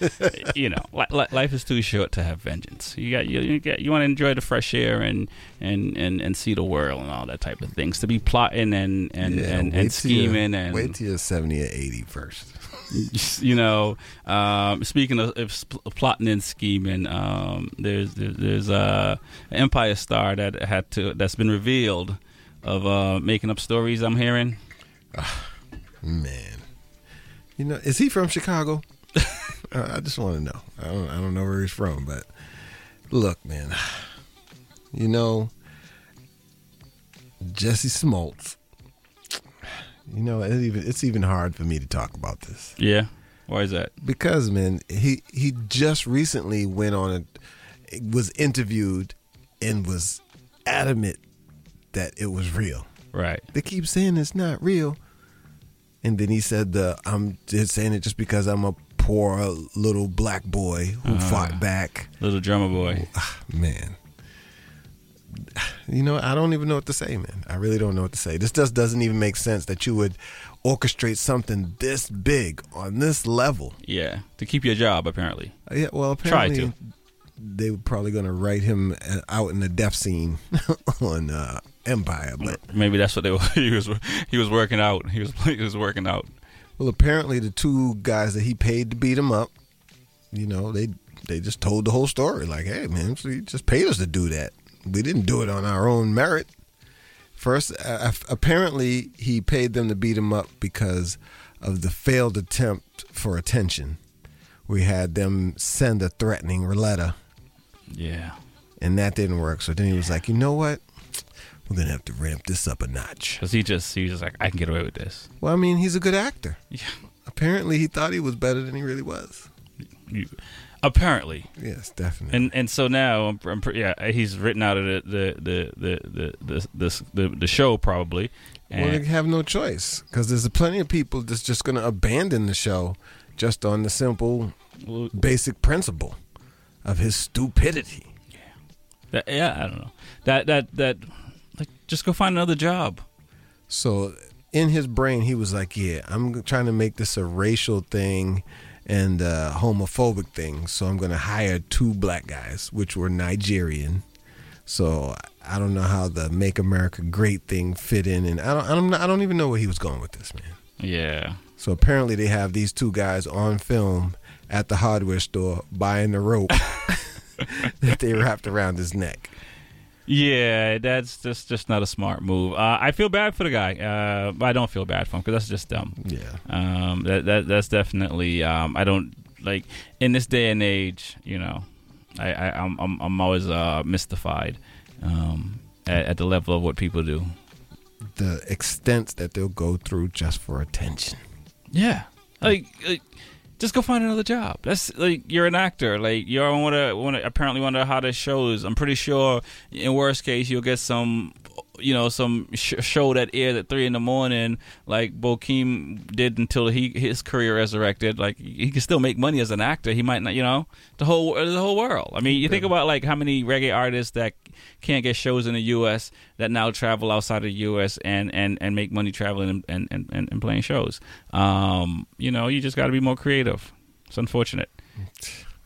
you know, li- li- life is too short to have vengeance. You got you, you got you want to enjoy the fresh air and, and, and, and see the world and all that type of things. To be plotting and and, Yeah, and, and scheming and wait till you're 70 or 80 first. you know, um, speaking of, of plotting and scheming, um, there's there's, there's uh, an Empire Star that had to that's been revealed of uh, making up stories. I'm hearing. Man, you know, is he from Chicago? I just want to know. I don't, I don't know where he's from, but look, man, you know, Jussie Smollett. You know, it even it's even hard for me to talk about this Yeah, why is that? because, man, he he just recently went on a was interviewed and was adamant that it was real. Right. They keep saying it's not real. And then he said, the, I'm just saying it just because I'm a poor little black boy who Uh-huh. fought back. Little drummer boy. Man. You know, I don't even know what to say, man. I really don't know what to say. This just doesn't even make sense that you would orchestrate something this big on this level. Yeah, to keep your job apparently. Uh, Yeah, well, Try apparently to. they were probably going to write him uh, out in the death scene on uh, Empire, but Maybe that's what they were. He was he was working out. He was he was working out. Well, apparently the two guys that he paid to beat him up, you know, they they just told the whole story. Like, hey, man, so you just paid us to do that. We didn't do it on our own merit. First, uh, apparently he paid them to beat him up because of the failed attempt for attention. We had them send a threatening letter, Yeah. and that didn't work. So then he was like, you know what? We're gonna have to ramp this up a notch. Cause he just he was just like I can get away with this. Well, I mean, he's a good actor. Yeah. Apparently, he thought he was better than he really was. You, apparently. Yes, definitely. And and so now I'm, I'm yeah he's written out of the the the the the the, the, the, show probably. Well, they have no choice because there's plenty of people that's just going to abandon the show just on the simple, basic principle of his stupidity. that, yeah, I don't know. That that that just go find another job. So in his brain, he was like, "Yeah, I'm trying to make this a racial thing and a homophobic thing. So I'm going to hire two black guys, which were Nigerian. So I don't know how the "Make America Great" thing fit in, and I don't, I don't, I don't even know where he was going with this, man. Yeah. So apparently they have these two guys on film at the hardware store buying the rope that they wrapped around his neck. Yeah, that's just just not a smart move. Uh, I feel bad for the guy, uh, but I don't feel bad for him because that's just dumb. Yeah. Um, that that that's definitely. Um, I don't like in this day and age. You know, I, I I'm I'm I'm always uh, mystified um, at, at the level of what people do. The extent that they'll go through just for attention. Yeah, like, like just go find another job. That's like you're an actor. Like you're on one of one of, apparently one of the hottest shows. I'm pretty sure in worst case you'll get some, you know, some sh- show that aired at three in the morning, like Bokeem did until he his career resurrected. Like he can still make money as an actor. He might not, you know, the whole the whole world. I mean, you think about like how many reggae artists that can't get shows in the U.S. that now travel outside of the U.S. and and and make money traveling and and and, and playing shows. Um, you know, you just got to be more creative. It's unfortunate.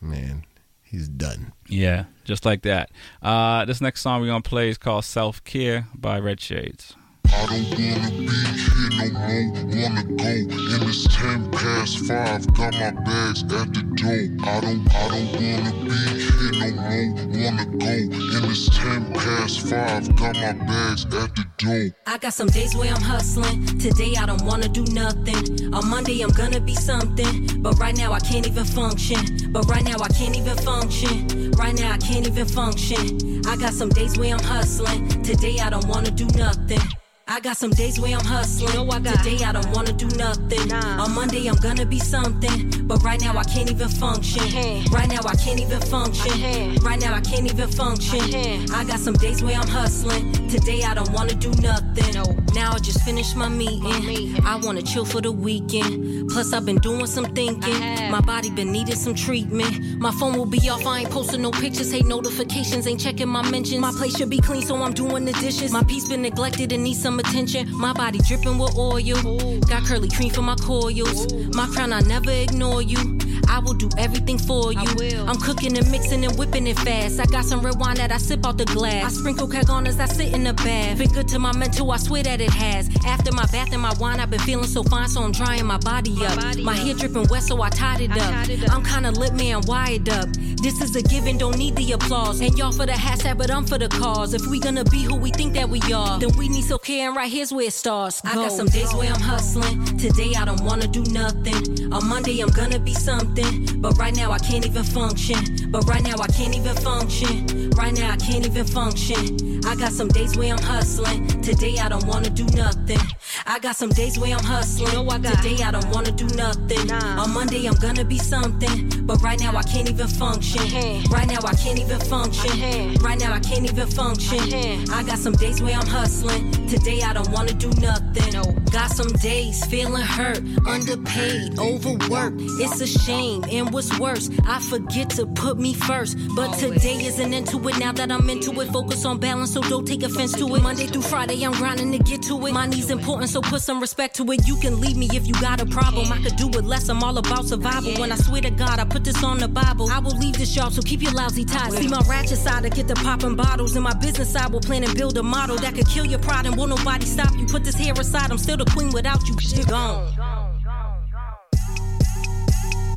Man, he's done. Yeah, just like that. Uh, this next song we're gonna play is called "Self Care" by Red Shades. I don't wanna be here no more, wanna go. And it's ten past five, got my bags at the door. I don't, I don't wanna be here no more, wanna go. And it's ten past five, got my bags at the door. I got some days where I'm hustling. Today I don't wanna do nothing. On Monday I'm gonna be something. But right now I can't even function. But right now I can't even function. Right now I can't even function. I got some days where I'm hustling. Today I don't wanna do nothing. I got some days where I'm hustling. know I got- Today I don't wanna do nothing. Nah. On Monday I'm gonna be something. But right now I can't even function. Right now I can't even function. I. Right now I can't even function. I. I got some days where I'm hustling. Today I don't wanna do nothing. No. Now I just finished my meeting. meeting. I wanna chill for the weekend. Plus I've been doing some thinking. My body been needing some treatment. My phone will be off. I ain't posting no pictures. Hate notifications. Ain't checking my mentions. My place should be clean, so I'm doing the dishes. My piece been neglected and needs some attention. My body dripping with oil. Got curly cream for my coils. My crown, I never ignore you. I will do everything for you. I'm cooking and mixing and whipping it fast. I got some red wine that I sip out the glass. I sprinkle keg on as I sit in the bath. Been good to my mental, I swear that it has. After my bath and my wine, I've been feeling so fine, so I'm drying my body My up. body my up. hair dripping wet, so I tied it I up. tied it up. I'm kinda lit, man, wired up. This is a given, don't need the applause. And y'all for the hashtag, but I'm for the cause. If we gonna be who we think that we are, then we need self care, and right here's where it starts. I got some days where I'm hustling. Today I don't wanna do nothing. On Monday I'm gonna be something. But right now I can't even function. But right now I can't even function. Right now I can't even function. I got some days where I'm hustling. Today I don't wanna do nothing. I got some days where I'm hustling. know I got- Today I don't wanna do nothing. Nah. On Monday I'm gonna be something. But right now I can't even function. Right now I can't even function. Right now I can't even function. I. I got some days where I'm hustling. Today I don't wanna do nothing. No. Got some days feeling hurt, underpaid, overworked. It's a shame. And what's worse, I forget to put me first. But today isn't into it. Now that I'm into it, focus on balance, so don't take offense to it. Monday through Friday, I'm grinding to get to it. My knees important, so put some respect to it. You can leave me if you got a problem. I could do it less. I'm all about survival. When I swear to God, I put this on the Bible. I will leave this job, so keep your lousy ties. See my ratchet side, I get the popping bottles. And my business side will plan and build a model that could kill your pride and won't nobody stop you. Put this hair aside, I'm still the queen without you. Shit gone.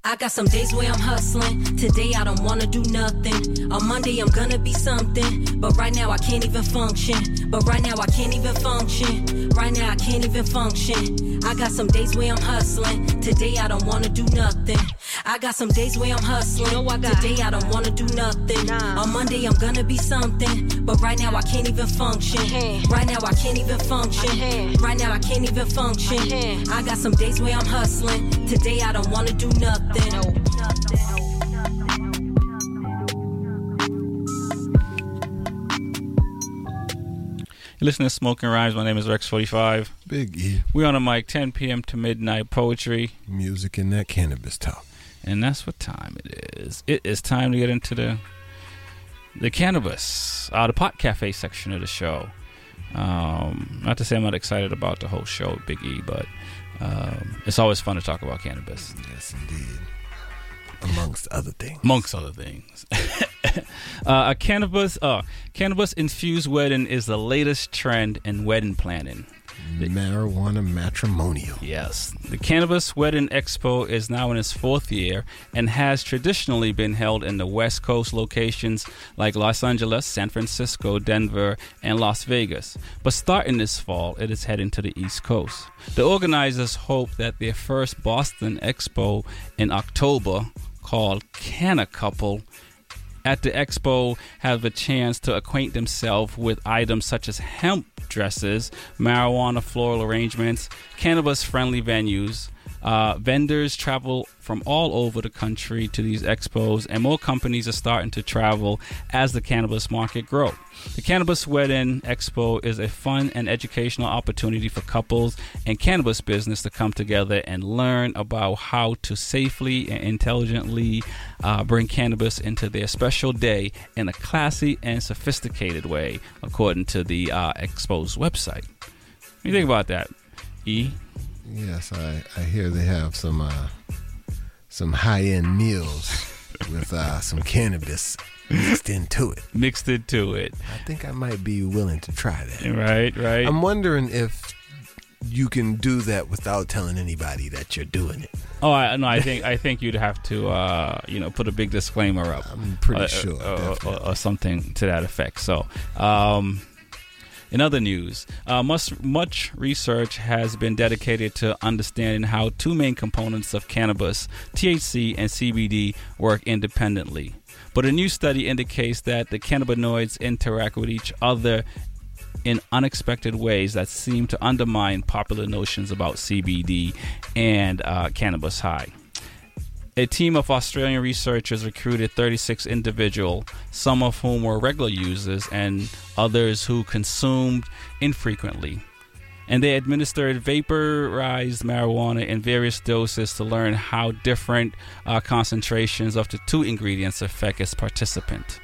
I got some days where I'm hustling. Today I don't wanna do nothing. On Monday I'm gonna be something. But right now I can't even function. But right now I can't even function. Right now I can't even function. I got some days where I'm hustling. Today I don't wanna do nothing. I got some days where I'm hustling. know I got- Today I don't wanna do nothing. Nah. On Monday I'm gonna be something. But right now I can't even function. Can't. Right now I can't even function. Can't. Right now I can't even function. I. I got some days where I'm hustling. Today I don't wanna do nothing. You're listening to Smoking Rhymes. My name is Rex45. Big E. We're on a mic 10 p.m. to midnight poetry, Music and that cannabis talk. and that's what time it is. It is time to get into the the cannabis, uh, the pot cafe section of the show. Um, not to say I'm not excited about the whole show, Big E, but um, it's always fun to talk about cannabis, Yes, indeed. Amongst other things. amongst other things. uh, a cannabis, uh, cannabis infused wedding is the latest trend in wedding planning. Marijuana matrimonial. Yes. The Cannabis Wedding Expo is now in its fourth year and has traditionally been held in the West Coast locations like Los Angeles, San Francisco, Denver, and Las Vegas. But starting this fall, it is heading to the East Coast. The organizers hope that their first Boston Expo in October, called Canna Couple, at the expo have a chance to acquaint themselves with items such as hemp dresses, marijuana floral arrangements, cannabis friendly venues. Uh, vendors travel from all over the country to these expos, and more companies are starting to travel as the cannabis market grows. The Cannabis Wedding Expo is a fun and educational opportunity for couples and cannabis business to come together and learn about how to safely and intelligently uh, bring cannabis into their special day in a classy and sophisticated way, according to the uh, Expo's website. What do you think about that, E? Yes, I, I hear they have some uh, some high end meals with uh, some cannabis mixed into it. Mixed into it. I think I might be willing to try that. Right, right. I'm wondering if you can do that without telling anybody that you're doing it. Oh, I, no, I think I think you'd have to, uh, you know, put a big disclaimer up. I'm pretty uh, sure, uh, or, or something to that effect. So, um, in other news, uh, much much research has been dedicated to understanding how two main components of cannabis, THC and CBD, work independently. But a new study indicates that the cannabinoids interact with each other in unexpected ways that seem to undermine popular notions about CBD and uh, cannabis high. A team of Australian researchers recruited 36 individuals, some of whom were regular users and others who consumed infrequently. And they administered vaporized marijuana in various doses to learn how different uh, concentrations of the two ingredients affect its participant.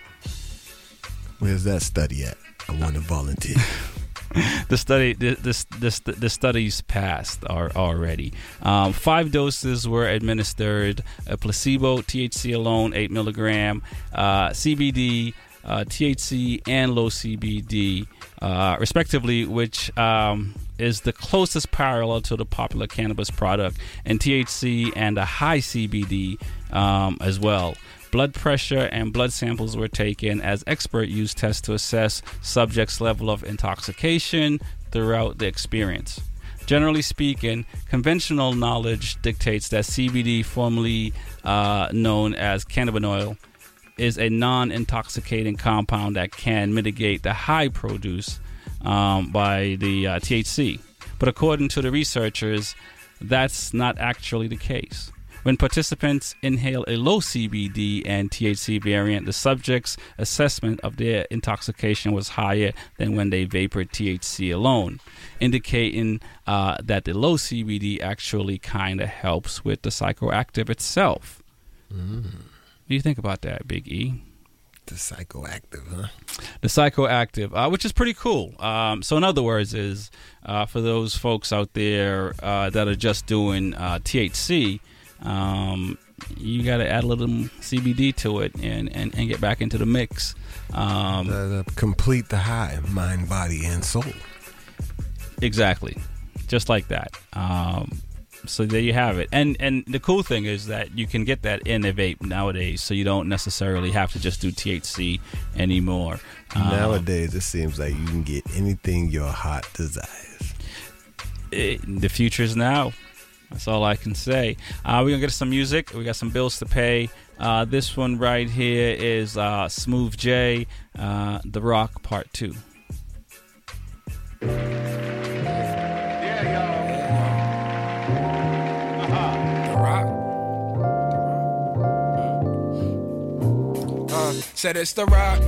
Where's that study at? I want to volunteer. the study this this the studies passed are already. Um, five doses were administered: a placebo, THC alone, eight milligram, uh, CBD, uh, THC, and low CBD, uh, respectively, which um, is the closest parallel to the popular cannabis product, and THC and a high CBD um, as well. Blood pressure and blood samples were taken as expert use tests to assess subjects' level of intoxication throughout the experience. Generally speaking, conventional knowledge dictates that CBD, formerly uh, known as cannabidiol, is a non intoxicating compound that can mitigate the high produced um, by the uh, THC. But according to the researchers, that's not actually the case. When participants inhale a low CBD and THC variant, the subject's assessment of their intoxication was higher than when they vapored THC alone, indicating uh, that the low CBD actually kind of helps with the psychoactive itself. Mm. What do you think about that, Big E? The psychoactive, huh? The psychoactive, uh, which is pretty cool. Um, so, in other words, is uh, for those folks out there uh, that are just doing uh, THC, um, you got to add a little CBD to it and, and, and get back into the mix. Um, Uh, complete the high, mind, body, and soul. Exactly, just like that. Um, so there you have it. And and the cool thing is that you can get that in a vape nowadays, so you don't necessarily have to just do THC anymore. Um, Nowadays, it seems like you can get anything your heart desires. it, the is now. That's all I can say. Uh, we're gonna get some music. We got some bills to pay. Uh, this one right here is uh, Smooth J, uh, The Rock Part Two. The Rock. Said it's The Rock.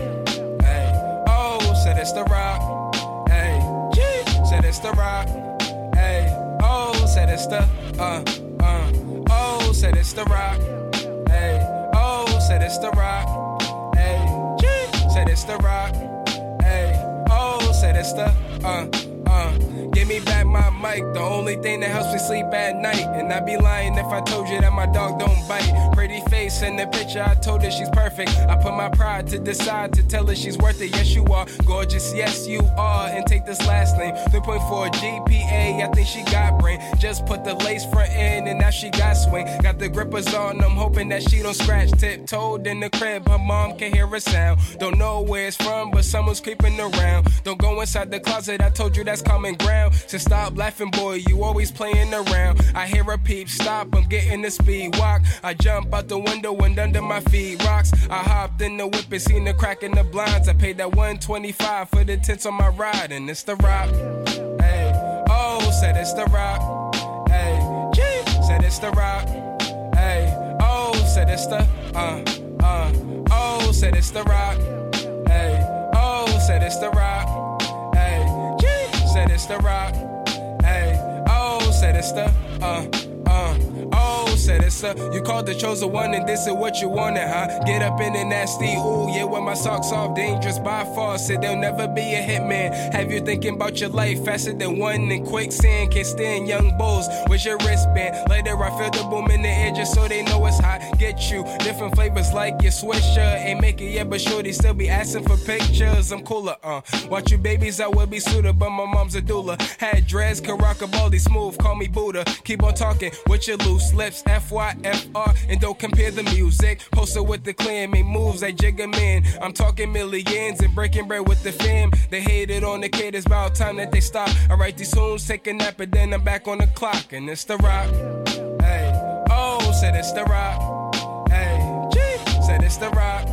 Hey. Oh, said it's The Rock. Hey. Said it's The Rock. The. Uh. Uh. Oh, said it's The Rock. Hey. Oh, said it's The Rock. Hey. Gee. Said it's The Rock. Hey. Oh, said it's the. Uh. Uh, give me back my mic, the only thing that helps me sleep at night. And I'd be lying if I told you that my dog don't bite. Pretty face in the picture, I told her she's perfect. I put my pride to decide to tell her she's worth it. Yes, you are gorgeous, yes, you are. And take this last name 3.4 GPA, I think she got brain. Just put the lace front in, and now she got swing. Got the grippers on, I'm hoping that she don't scratch. Tiptoed in the crib, her mom can hear a sound. Don't know where it's from, but someone's creeping around. Don't go inside the closet, I told you that's common ground. So stop laughing, boy, you always playing around. I hear a peep, stop, I'm getting the speed walk. I jump out the window and under my feet rocks. I hopped in the whip and seen the crack in the blinds. I paid that 125 for the tents on my ride, and it's the rock. Hey, oh, said it's the rock. Hey, G, said it's the rock. Hey, oh, said it's the, uh, uh, oh, said it's the rock. Hey, oh, said it's the rock. Hey, G, said it's the rock. Hey, oh, said it's the, uh, said it's a. You called the chosen one, and this is what you wanted, huh? Get up in the nasty, ooh, yeah, with my socks off, dangerous by far. Said there'll never be a hitman. Have you thinking about your life faster than one in quicksand? Can't stand young bulls with your wristband. Later, I feel the boom in the air just so they know it's hot. Get you different flavors like your swisher. Ain't make it yet, but sure they still be asking for pictures. I'm cooler, uh. Watch you babies, I will be suited, but my mom's a doula. Had dreads, can rock a baldy smooth, call me Buddha. Keep on talking with your loose lips, Y F R, and don't compare the music. Posted with the clan, make moves like Jigga Man. I'm talking millions and breaking bread with the fam. They hated on the kid, it's about time that they stop. I write these tunes, take a nap, and then I'm back on the clock, and it's the rock. Hey, oh, said it's the rock. Hey, G, said it's the rock.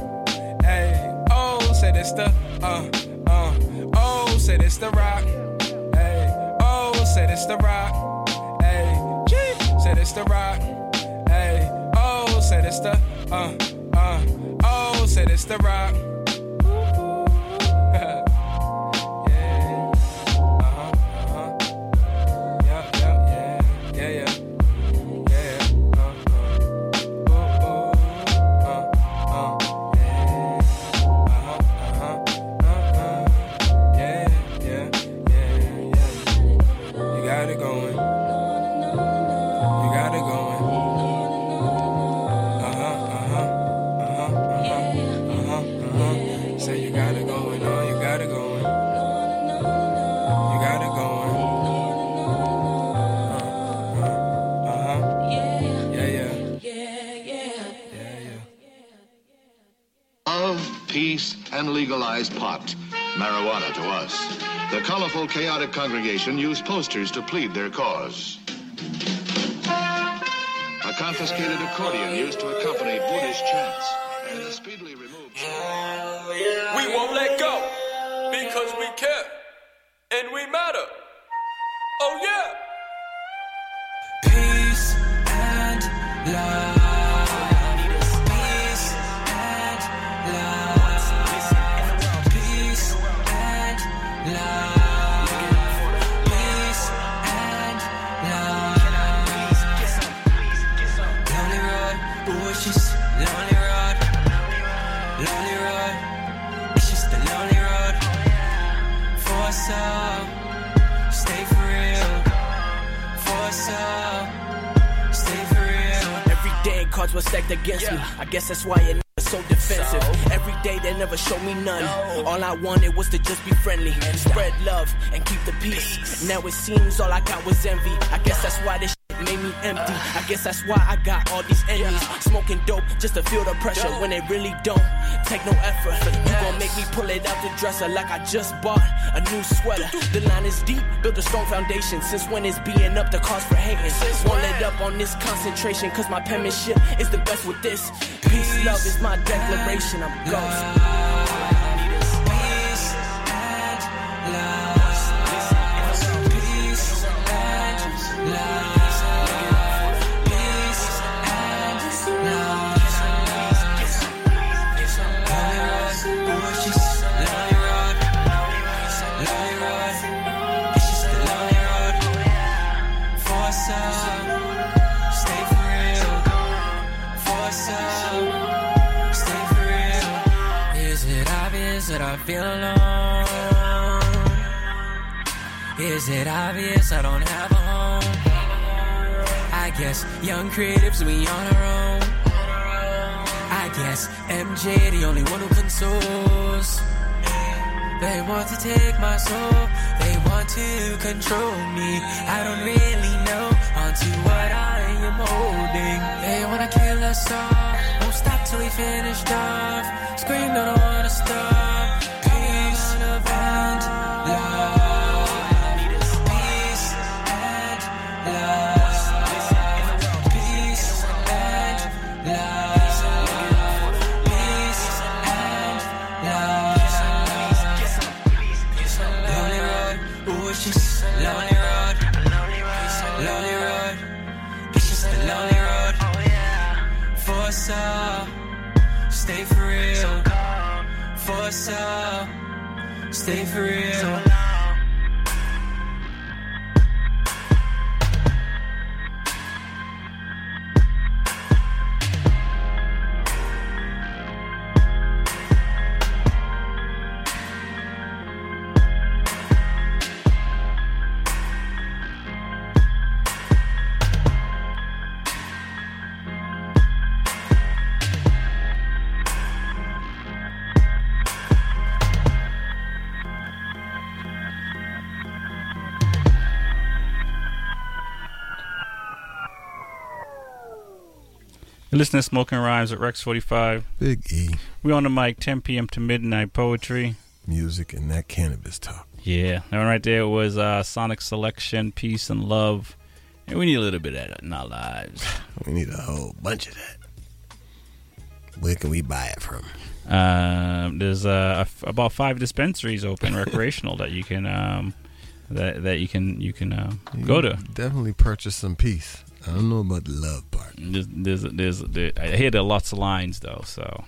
Hey, oh, said it's the, uh, uh, oh, said it's the rock. Hey, oh, said it's the rock. Hey, G, said it's the rock. Uh, uh, oh, said it's the rock. Pot. Marijuana to us. The colorful, chaotic congregation used posters to plead their cause. A confiscated accordion used to accompany Buddhist chants. Were stacked against me. I guess that's why it so defensive. Every day they never showed me none. All I wanted was to just be friendly, spread love, and keep the peace. Now it seems all I got was envy. I guess that's why this made me empty. I guess that's why I got all these enemies. Smoking dope just to feel the pressure when they really don't take no effort. You gon' make me pull it out the dresser like I just bought a new sweater. The line is deep, build a strong foundation. Since when it's being up the cause for hating? Won't let up on this concentration, cause my penmanship is the best with this. Peace, love is my declaration. I'm ghost. Is it obvious I don't have a home? I guess young creatives, we on our own. I guess MJ, the only one who consoles. They want to take my soul, they want to control me. I don't really know onto what I am holding. They wanna kill us all, won't stop till we finished off. Scream, don't wanna stop. Some, stay for real. You're listening to Smoking Rhymes at Rex 45. Big E. We on the mic 10 p.m. to midnight poetry. Music and that cannabis talk. Yeah, that one right there was uh, Sonic Selection, Peace and Love. And we need a little bit of that in our lives. We need a whole bunch of that. Where can we buy it from? Um, there's uh, f- about five dispensaries open recreational that you can um, that that you can you can uh, go to. Definitely purchase some peace. I don't know about the love part. There's, there's, there's, there, I hear there are lots of lines though, so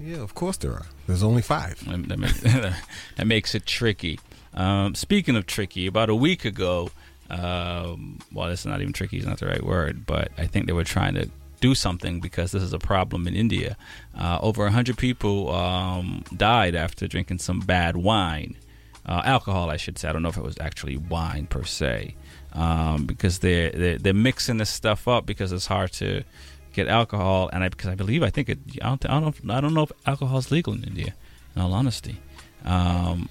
Yeah, of course there are. There's only five. that, makes, that makes it tricky. Um, speaking of tricky, about a week ago, um, well, it's not even tricky; is not the right word, but I think they were trying to do something because this is a problem in India. Uh, over hundred people um, died after drinking some bad wine, uh, alcohol, I should say. I don't know if it was actually wine per se, um, because they're, they're they're mixing this stuff up because it's hard to get alcohol, and I because I believe I think it. I don't, I don't know. I don't know if alcohol is legal in India. In all honesty, um,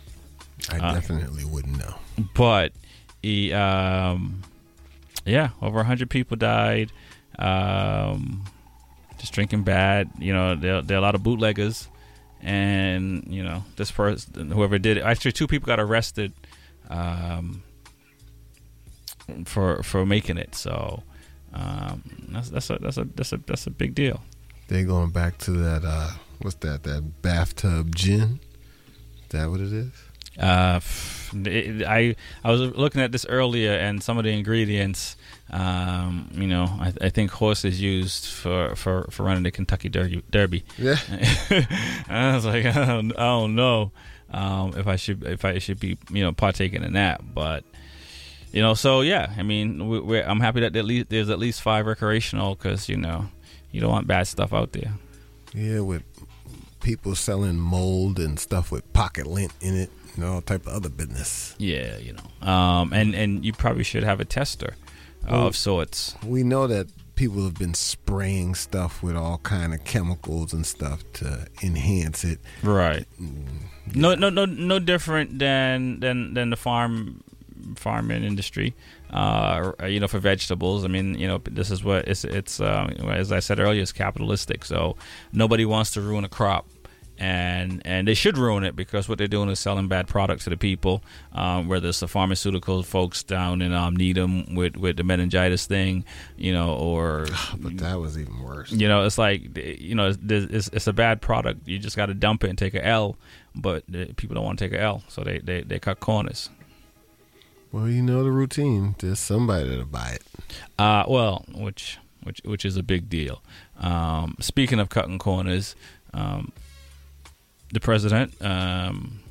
I uh, definitely wouldn't know. but he, um, yeah, over hundred people died. Um, just drinking bad. You know, there, there are a lot of bootleggers, and you know, this person, whoever did it, actually, two people got arrested um, for for making it. So um, that's that's a that's a that's a that's a big deal. They going back to that uh what's that, that bathtub gin? Is that what it is? Uh, it- I I was looking at this earlier, and some of the ingredients, um, you know, I, I think horse is used for, for, for running the Kentucky Derby. Derby. Yeah. I was like, I don't, I don't know um, if I should if I should be you know partaking in that, but you know, so yeah, I mean, we, we're, I'm happy that at least there's at least five recreational because you know you don't want bad stuff out there. Yeah, with people selling mold and stuff with pocket lint in it and all type of other business. Yeah, you know, um, and and you probably should have a tester Well, of sorts. We know that people have been spraying stuff with all kind of chemicals and stuff to enhance it. Right. No, no, no, no different than than than the farm farming industry. Uh, you know, for vegetables. I mean, you know, this is what it's it's uh, as I said earlier, it's capitalistic. So nobody wants to ruin a crop. And and they should ruin it because what they're doing is selling bad products to the people. Um, whether it's the pharmaceutical folks down in um, Needham with, with the meningitis thing, you know, or But that was even worse. you know, it's like you know, it's, it's, it's a bad product. You just got to dump it and take a L. But people don't want to take a L, so they, they, they cut corners. Well, you know the routine. There's somebody to buy it. Uh, well, which which which is a big deal. Um, speaking of cutting corners, um, the president um,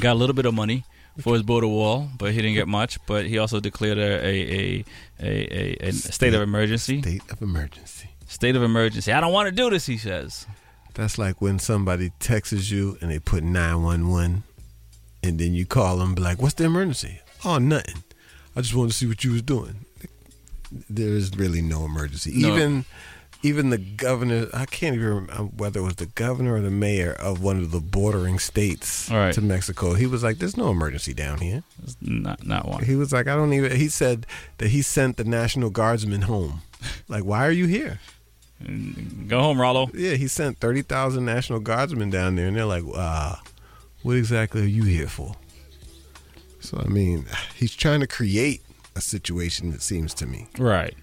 got a little bit of money for his border wall, but he didn't get much. But he also declared a a, a, a, a, a state of emergency. State of emergency. State of emergency. I don't want to do this, he says. That's like when somebody texts you and they put 911 and then you call them be like, what's the emergency? Oh, nothing. I just wanted to see what you was doing. There is really no emergency. No. Even even the governor, I can't even remember whether it was the governor or the mayor of one of the bordering states right. to Mexico. He was like, there's no emergency down here. Not not one. He was like, I don't even, he said that he sent the National Guardsmen home. Like, why are you here? Go home, Rollo. Yeah, he sent 30,000 National Guardsmen down there, and they're like, uh, what exactly are you here for? So, I mean, he's trying to create a situation, it seems to me. Right.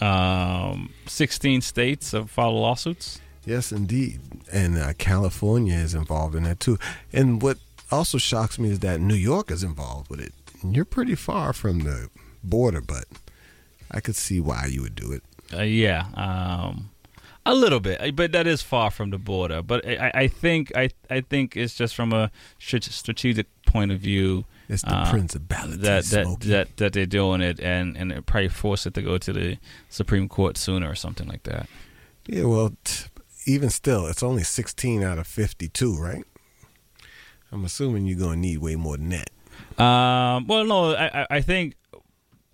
Um, 16 states have filed lawsuits. Yes, indeed. And uh, California is involved in that too. And what also shocks me is that New York is involved with it. And you're pretty far from the border, but I could see why you would do it. Uh, yeah, um, a little bit, uh, but that is far from the border. But I, I think I, I think it's just from a strategic point of view. It's the uh, principality, that that, that that they're doing it, and and it probably force it to go to the Supreme Court sooner or something like that. Yeah, well, t- even still, it's only 16 out of 52, right? I'm assuming you're going to need way more than that. Um, well, no, I- I think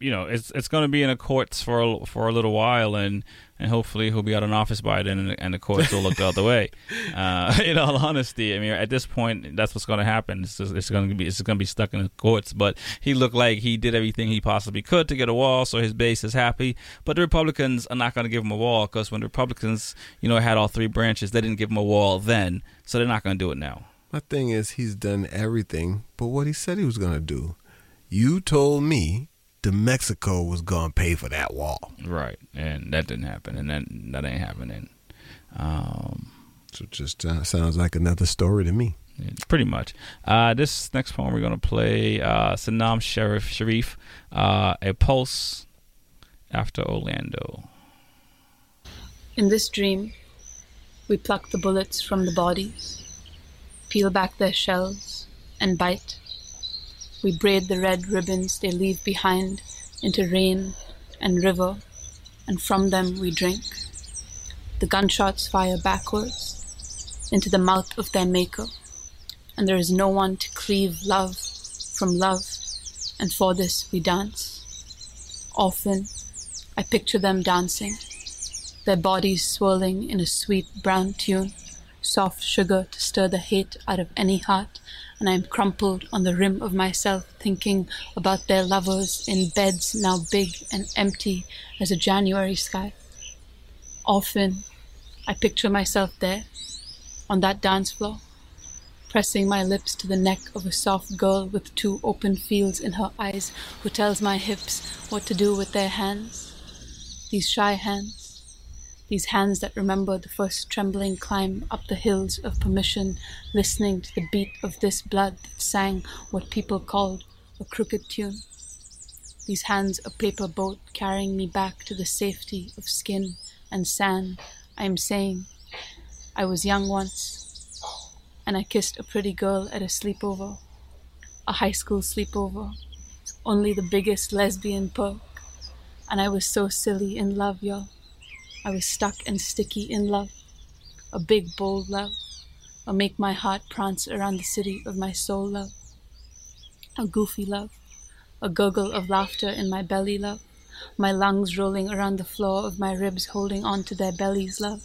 you know, it's it's going to be in the courts for a, for a little while, and and hopefully he'll be out of office by then, and, and the courts will look the other way. Uh, in all honesty, I mean, at this point, that's what's going to happen. It's, just, it's going to be it's going to be stuck in the courts. But he looked like he did everything he possibly could to get a wall, so his base is happy. But the Republicans are not going to give him a wall because when the Republicans, you know, had all three branches, they didn't give him a wall then, so they're not going to do it now. My thing is, he's done everything but what he said he was going to do. You told me the Mexico was going to pay for that wall. Right, and that didn't happen, and that that ain't happening. Um, so it just uh, sounds like another story to me. Yeah, pretty much. Uh, this next poem we're gonna play uh, Sanam Sharif Sharif, uh, a pulse after Orlando. In this dream, we pluck the bullets from the bodies, peel back their shells, and bite. We braid the red ribbons they leave behind into rain and river, and from them we drink. The gunshots fire backwards into the mouth of their maker, and there is no one to cleave love from love, and for this we dance. Often I picture them dancing, their bodies swirling in a sweet brown tune, soft sugar to stir the hate out of any heart, and I am crumpled on the rim of myself, thinking about their lovers in beds now big and empty as a January sky. Often I picture myself there, on that dance floor, pressing my lips to the neck of a soft girl with two open fields in her eyes, who tells my hips what to do with their hands. These shy hands these hands that remember the first trembling climb up the hills of permission, listening to the beat of this blood that sang what people called a crooked tune. These hands a paper boat carrying me back to the safety of skin and sand. I am saying, I was young once, and I kissed a pretty girl at a sleepover, a high school sleepover, only the biggest lesbian perk, and I was so silly in love, y'all. I was stuck and sticky in love, a big, bold love, a make my heart prance around the city of my soul love, a goofy love, a gurgle of laughter in my belly love, my lungs rolling around the floor of my ribs holding on to their bellies love,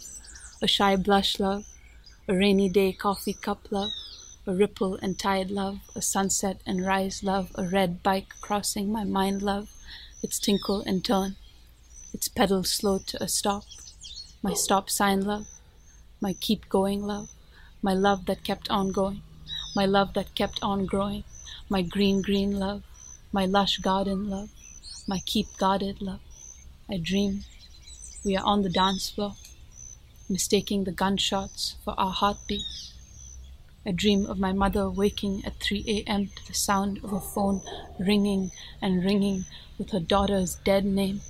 a shy blush love, a rainy day coffee cup love, a ripple and tide love, a sunset and rise love, a red bike crossing my mind love, its tinkle and turn its pedal slowed to a stop. My stop sign love, my keep going love, my love that kept on going, my love that kept on growing, my green, green love, my lush garden love, my keep guarded love. I dream we are on the dance floor, mistaking the gunshots for our heartbeats. I dream of my mother waking at 3 a.m. to the sound of a phone ringing and ringing with her daughter's dead name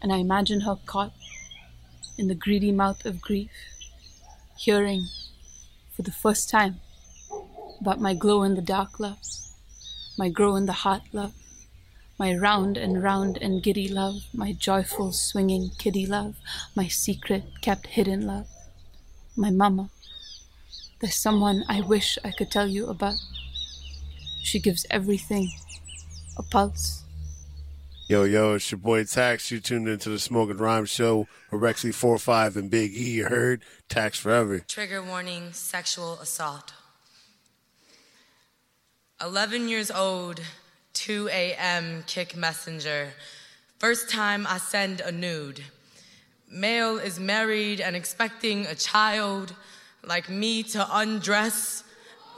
and I imagine her caught in the greedy mouth of grief, hearing for the first time about my glow in the dark love, my grow in the heart love, my round and round and giddy love, my joyful swinging kiddie love, my secret kept hidden love, my mama. There's someone I wish I could tell you about. She gives everything a pulse Yo, yo, it's your boy Tax. You tuned into the Smoking Rhyme Show with Rexy 45 and Big E. You heard? Tax forever. Trigger warning sexual assault. 11 years old, 2 a.m., Kik messenger. First time I send a nude. Male is married and expecting a child, like me to undress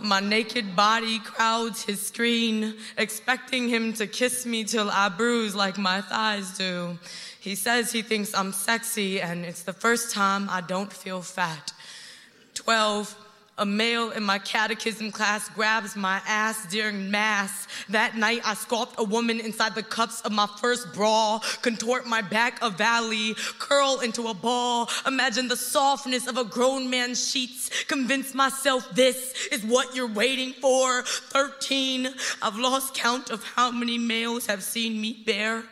my naked body crowds his screen, expecting him to kiss me till I bruise like my thighs do. He says he thinks I'm sexy, and it's the first time I don't feel fat. 12 a male in my catechism class grabs my ass during mass. That night, I sculpt a woman inside the cups of my first bra, contort my back a valley, curl into a ball, imagine the softness of a grown man's sheets, convince myself this is what you're waiting for. 13, I've lost count of how many males have seen me bare.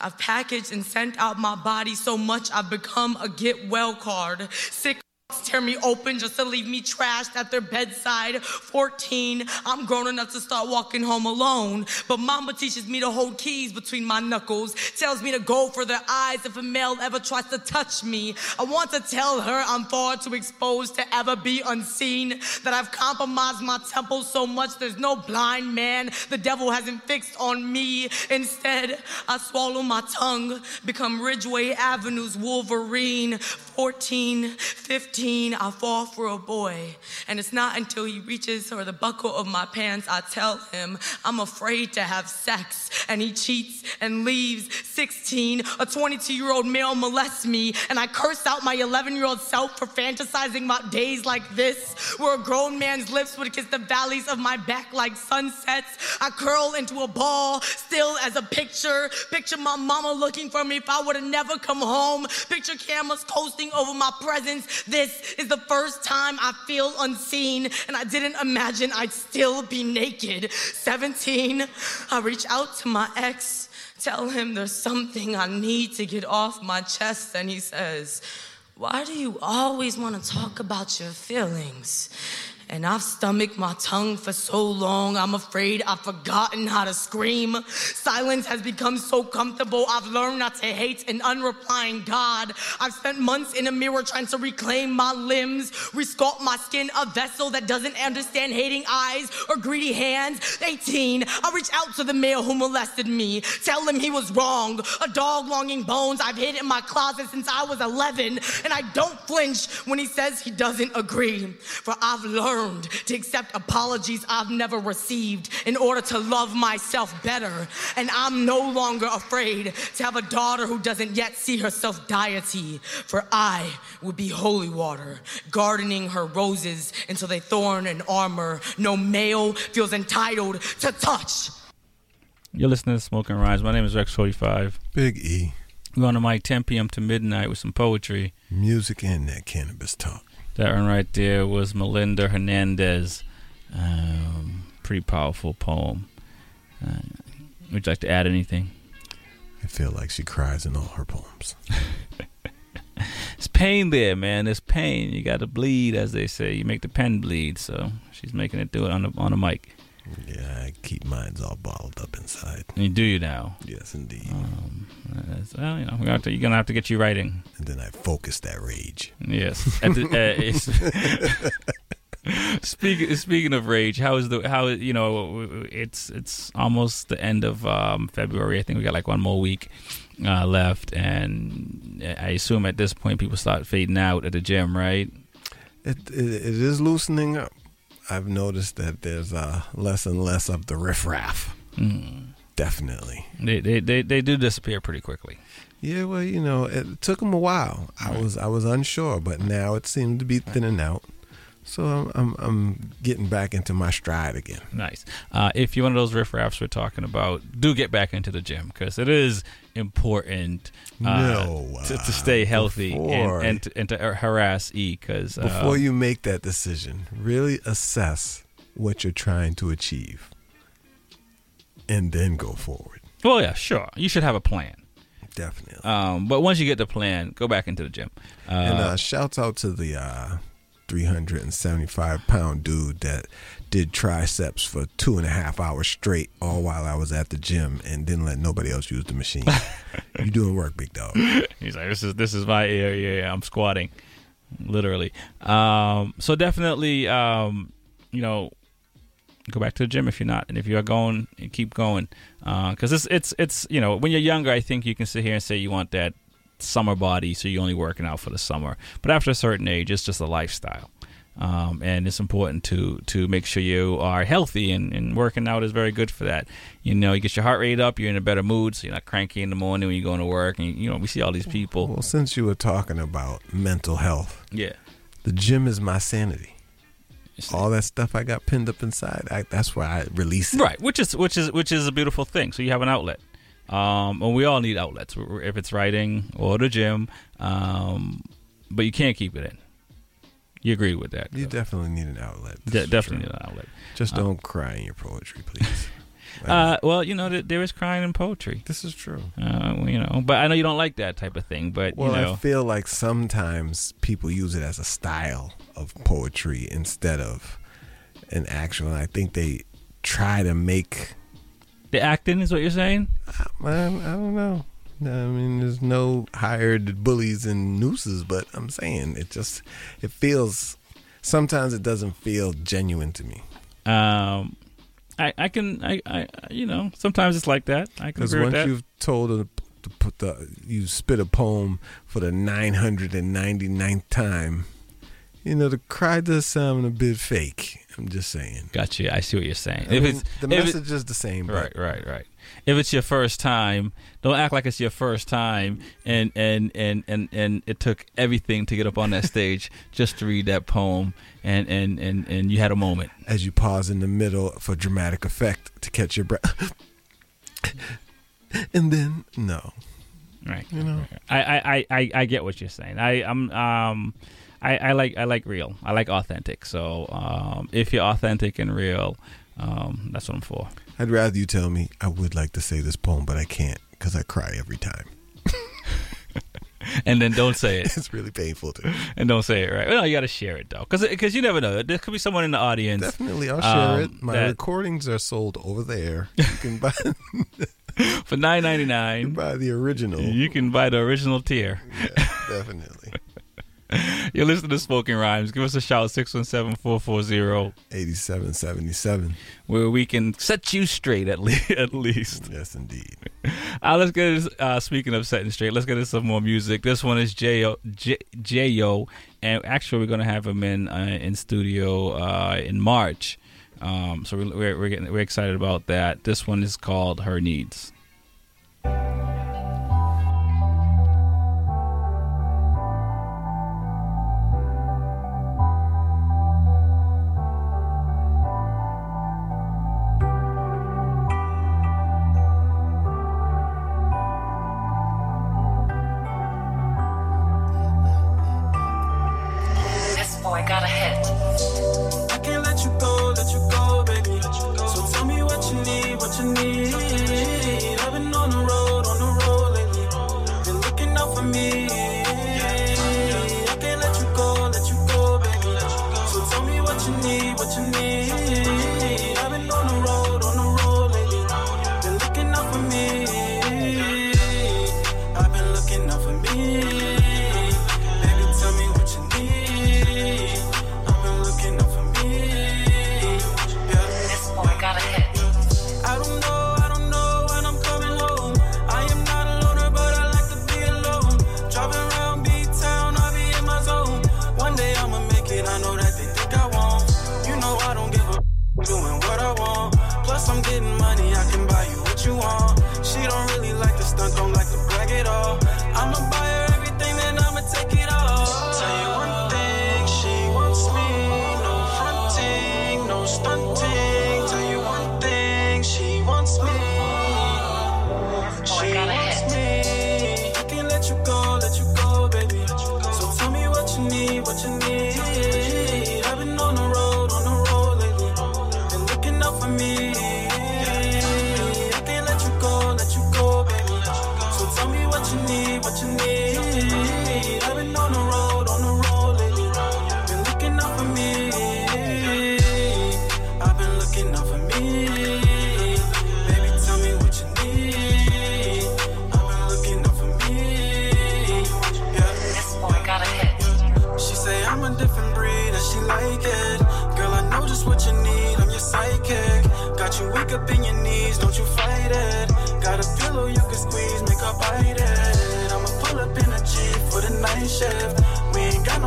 I've packaged and sent out my body so much I've become a get well card. Sick tear me open just to leave me trashed at their bedside. 14, I'm grown enough to start walking home alone. But mama teaches me to hold keys between my knuckles, tells me to go for their eyes if a male ever tries to touch me. I want to tell her I'm far too exposed to ever be unseen, that I've compromised my temple so much there's no blind man the devil hasn't fixed on me. Instead, I swallow my tongue, become Ridgeway Avenue's Wolverine. 14, 15, I fall for a boy. And it's not until he reaches for the buckle of my pants I tell him I'm afraid to have sex. And he cheats and leaves. 16, a 22 year old male molests me. And I curse out my 11 year old self for fantasizing about days like this, where a grown man's lips would kiss the valleys of my back like sunsets. I curl into a ball, still as a picture. Picture my mama looking for me if I would have never come home. Picture cameras coasting over my presence. This is the first time I feel unseen, and I didn't imagine I'd still be naked. 17, I reach out to my ex, tell him there's something I need to get off my chest, and he says, Why do you always want to talk about your feelings? And I've stomached my tongue for so long, I'm afraid I've forgotten how to scream. Silence has become so comfortable, I've learned not to hate an unreplying God. I've spent months in a mirror trying to reclaim my limbs, resculpt my skin, a vessel that doesn't understand hating eyes or greedy hands. 18, I reach out to the male who molested me, tell him he was wrong. A dog longing bones I've hid in my closet since I was 11, and I don't flinch when he says he doesn't agree. For I've learned to accept apologies I've never received in order to love myself better. And I'm no longer afraid to have a daughter who doesn't yet see herself deity. For I will be holy water, gardening her roses until they thorn and armor. No male feels entitled to touch. You're listening to Smoking Rhymes. My name is Rex45. Big E. We're on the mic 10 p.m. to midnight with some poetry. Music and that cannabis talk. That one right there was Melinda Hernandez. Um, pretty powerful poem. Uh, would you like to add anything? I feel like she cries in all her poems. It's pain there, man. It's pain. You got to bleed, as they say. You make the pen bleed. So she's making it do it on the on the mic. Yeah, I keep mine all bottled up inside. And you do you now? Yes, indeed. Um, well, you know, we're gonna have to, you're gonna have to get you writing. And then I focus that rage. Yes. At the, uh, speaking speaking of rage, how is the how you know it's it's almost the end of um, February. I think we got like one more week uh, left, and I assume at this point people start fading out at the gym, right? It, it it is loosening up. I've noticed that there's uh, less and less of the riffraff. Mm. Definitely. They, they they they do disappear pretty quickly. Yeah, well, you know, it took them a while. I was I was unsure, but now it seemed to be thinning out. So I'm I'm, I'm getting back into my stride again. Nice. Uh, if you're one of those riffraffs we're talking about, do get back into the gym because it is important uh, No, to, uh, to stay healthy before- and, and, to, and to harass E because Before you make that decision, really assess what you're trying to achieve, and then go forward. Well, yeah, sure. You should have a plan. Definitely. Um, but once you get the plan, go back into the gym. Uh, and uh, shouts out to the uh, 375 pound dude that did triceps for two and a half hours straight, all while I was at the gym, and didn't let nobody else use the machine. you doing work, big dog. He's like, this is this is my area. I'm squatting, literally. Um, so definitely, um, you know, go back to the gym if you're not, and if you are going, keep going, because it's it's it's you know when you're younger, I think you can sit here and say you want that summer body, so you're only working out for the summer. But after a certain age, it's just a lifestyle. Um, and it's important to to make sure you are healthy and, and working out is very good for that. You know, you get your heart rate up, you're in a better mood, so you're not cranky in the morning when you're going to work. And you know, we see all these people. Well, since you were talking about mental health, Yeah. the gym is my sanity. All that stuff I got pinned up inside, I, that's where I release it. Right, which is which is which is a beautiful thing. So you have an outlet, um, and we all need outlets. If it's writing or the gym, um, but you can't keep it in. You agree with that? You definitely need an outlet. De- definitely need an outlet. Just Uh, don't cry in your poetry, please. Uh, well, you know, th- there is crying in poetry. This is true. Uh, you know, but I know you don't like that type of thing. But Well, you know, I feel like sometimes people use it as a style of poetry instead of an actual. And I think they try to make. The acting is what you're saying. Man, I don't know. I mean, there's no hired bullies and nooses, but I'm saying it just it feels. Sometimes it doesn't feel genuine to me. Um, I, I can, I, I, you know, sometimes it's like that. I can Because once that. you've told a, to put the you spit a poem for the 999th time, you know the cry does sound a bit fake. I'm just saying. Gotcha. I see what you're saying. I if mean, it's the if message is the same, right, but- right, right. If it's your first time, don't act like it's your first time, and and and and and it took everything to get up on that stage just to read that poem, and and and and you had a moment. As you pause in the middle for dramatic effect to catch your breath, and then no, Right. You know, I, I, I, I, I get what you're saying. I I'm um I, I like I like real. I like authentic. So um if you're authentic and real, um that's what I'm for. I'd rather you tell me I would like to say this poem, but I can't because I cry every time. And then don't say it. it's really painful to. And don't say it right. Well, no, you got to share it though, because because you never know. There could be someone in the audience. Definitely, I'll share um, it. My that- recordings are sold over there. You can buy for nine ninety nine. Buy the original. You can buy the original tier. definitely. You're listening to Smoking Rhymes. Give us a shout 617-440-8777 where we can set you straight at, le- at least. Yes, indeed. Uh, let's get this, uh, speaking of setting straight, let's get into some more music. This one is J.O. J- J.O. And actually, we're going to have him in uh, in studio uh, in March. Um, so we're, we're, we're, getting, we're excited about that. This one is called Her Needs.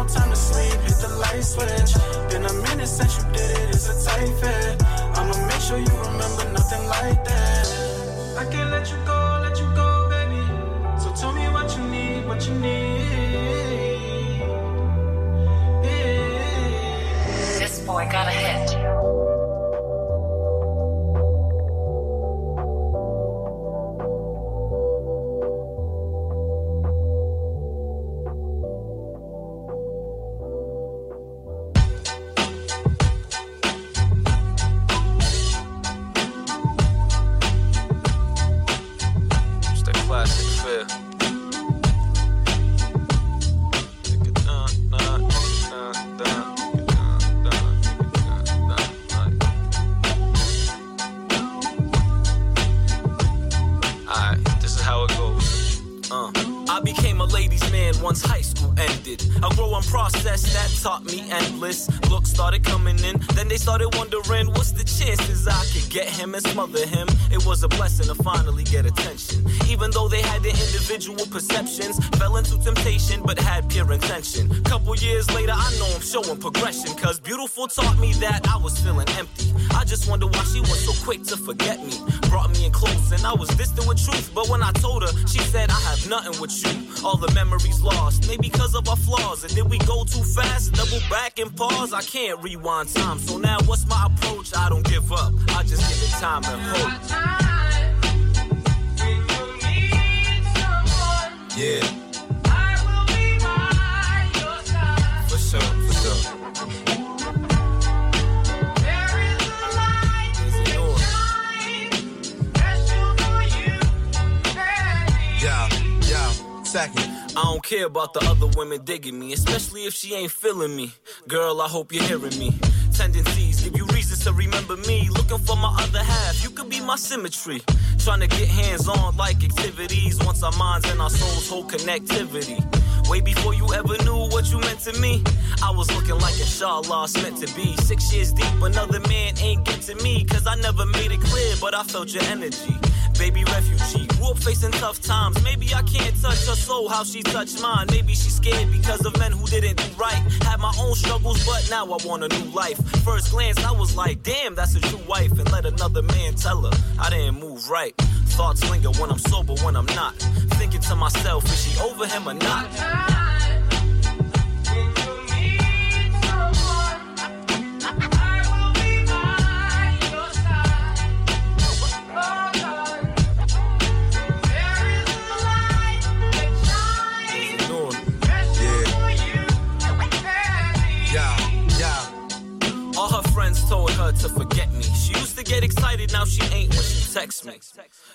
Time to sleep, hit the light switch. Been a minute since you did it, it's a tight fit. I'ma make sure you remember nothing like that. I can't let you go, let you go, baby. So tell me what you need, what you need. This boy got a hit. I can't rewind time. So now what's my approach? I don't give up. I just give it time and hope. Yeah. I will be my yours. For sure, for sure. There is a light. No time just for you Yeah, yeah, second. I don't care about the other women digging me, especially if she ain't feeling me. Girl, I hope you're hearing me. Tendencies give you reasons to remember me. Looking for my other half, you could be my symmetry. Trying to get hands on like activities once our minds and our souls hold connectivity. Way before you ever knew what you meant to me, I was looking like inshallah it's meant to be. Six years deep, another man ain't get to me, cause I never made it clear, but I felt your energy. Baby refugee, grew up facing tough times. Maybe I can't touch her soul how she touched mine. Maybe she's scared because of men who didn't do right. Had my own struggles, but now I want a new life. First glance, I was like, damn, that's a true wife. And let another man tell her I didn't move right. Thoughts linger when I'm sober, when I'm not. Thinking to myself, is she over him or not? To forget me. She used to get excited, now she ain't when she texts me.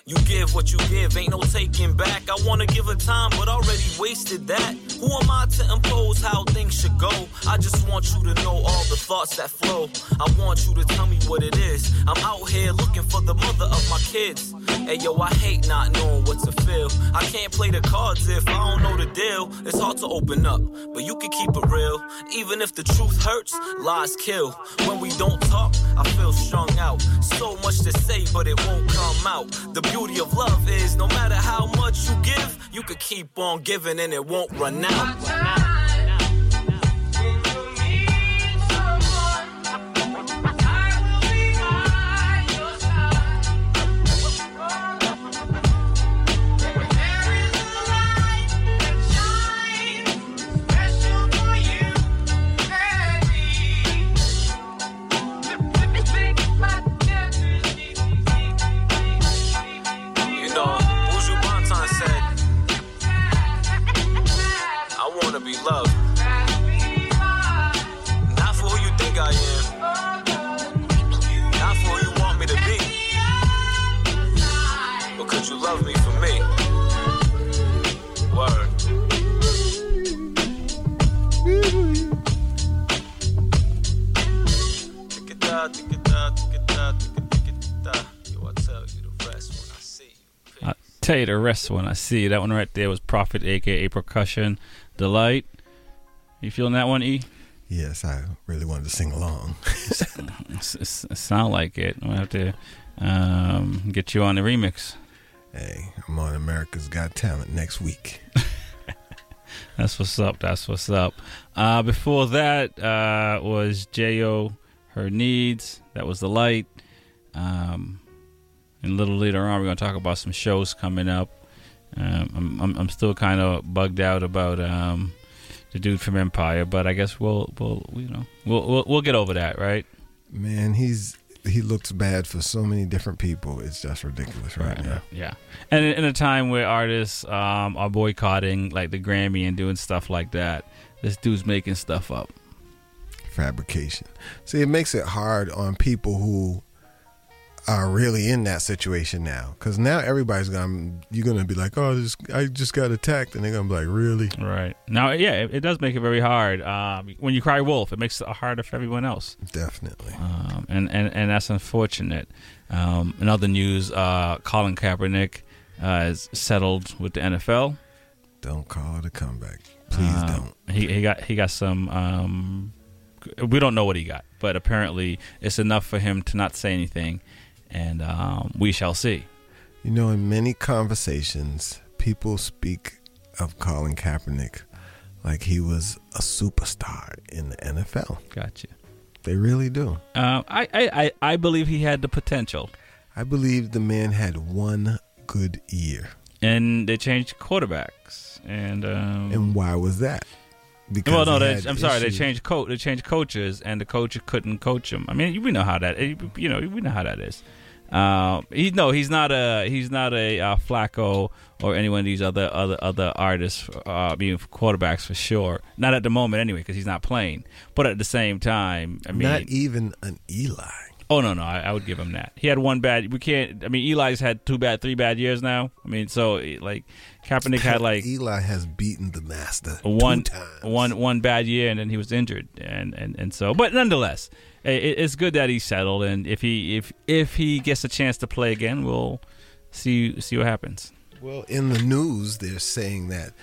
You give what you give, ain't no taking back. I wanna give her time, but already wasted that. Who am I to impose how things should go? I just want you to know all the thoughts that flow. I want you to tell me what it is. I'm out here looking for the mother of my kids. Hey yo, I hate not knowing what to feel. I can't play the cards if I don't know the deal. It's hard to open up, but you can keep it real. Even if the truth hurts, lies kill. When we don't talk, I feel strung out. So much to say, but it won't come out. The beauty of love is no matter how much you give, you can keep on giving and it won't run out. You tell you the rest one I see. That one right there was Prophet, aka Percussion Delight. You feeling that one, E? Yes, I really wanted to sing along. It's- it's- it sound like it. We'll have to um, get you on the remix. Hey, I'm on America's Got Talent next week. That's what's up. That's what's up. Uh, before that uh, was Jo, her needs. That was the light. Um, and a little later on, we're gonna talk about some shows coming up. Um, I'm, I'm I'm still kind of bugged out about um, the dude from Empire, but I guess we'll we'll you know we'll we'll, we'll get over that, right? Man, he's he looks bad for so many different people. It's just ridiculous right, now. Yeah, and in in a time where artists um, are boycotting like the Grammy and doing stuff like that, this dude's making stuff up. Fabrication. See, it makes it hard on people who are really in that situation now. Because now everybody's gonna you're gonna be like, oh, this, I just got attacked, and they're gonna be like, really? Right now, yeah, it, it does make it very hard. Um, when you cry wolf, it makes it harder for everyone else. Definitely. Um, and, and and that's unfortunate. Um, in other news, uh, Colin Kaepernick uh, is settled with the NFL. Don't call it a comeback. Please Um, don't. He he got he got some. Um, we don't know what he got, but apparently it's enough for him to not say anything, and um, we shall see. You know, in many conversations, people speak of Colin Kaepernick like he was a superstar in the NFL. Gotcha. They really do. Uh, I, I I I believe he had the potential, I believe the man had one good year. and they changed quarterbacks, and um, And why was that? Because well, no, they, I'm sorry. They changed coach. They changed coaches, and the coach couldn't coach him. I mean, we know how that. You know, we know how that is. Uh, he no, he's not a he's not a uh, Flacco or any one of these other other other artists, uh, being quarterbacks for sure. Not at the moment, anyway, because he's not playing. But at the same time, I mean, Not even an Eli. Oh no, no, I, I would give him that. He had one bad. We can't. I mean, Eli's had two bad, three bad years now. I mean, so like Kaepernick had like Eli has beaten the master one two times. one one bad year, and then he was injured, and and and so. But nonetheless, it, it's good that he's settled, and if he if if he gets a chance to play again, we'll see see what happens. Well, in the news, they're saying that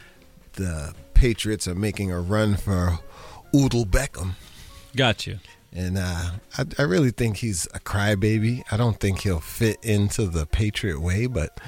the Patriots are making a run for Odell Beckham. Got you. And uh, I, I really think he's a crybaby. I don't think he'll fit into the Patriot way, but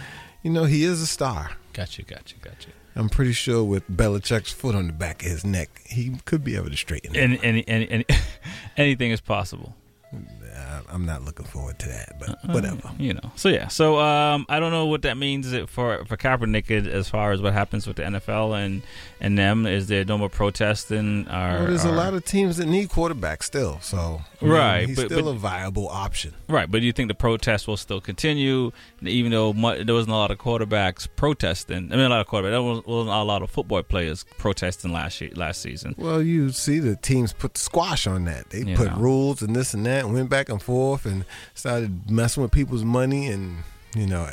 you know he is a star. Got you. Got you. Got you. I'm pretty sure with Belichick's foot on the back of his neck, he could be able to straighten it. And any, any, any anything is possible. Uh, I'm not looking forward to that, but Uh, whatever. You know. So yeah. So um, I don't know what that means for for Kaepernick as far as what happens with the NFL and and them. Is there no more protesting? Or, Well, there's a lot of teams that need quarterbacks still, so I mean, Right, he's but- still but- a viable option. Right, but do you think the protests will still continue, even though mu- there wasn't a lot of quarterbacks protesting? I mean, a lot of quarterbacks. There was- wasn't a lot of football players protesting last year, last season. Well, you see the teams put the squash on that. They You put know. rules and this and that, and went back and forth, and started messing with people's money, and you know,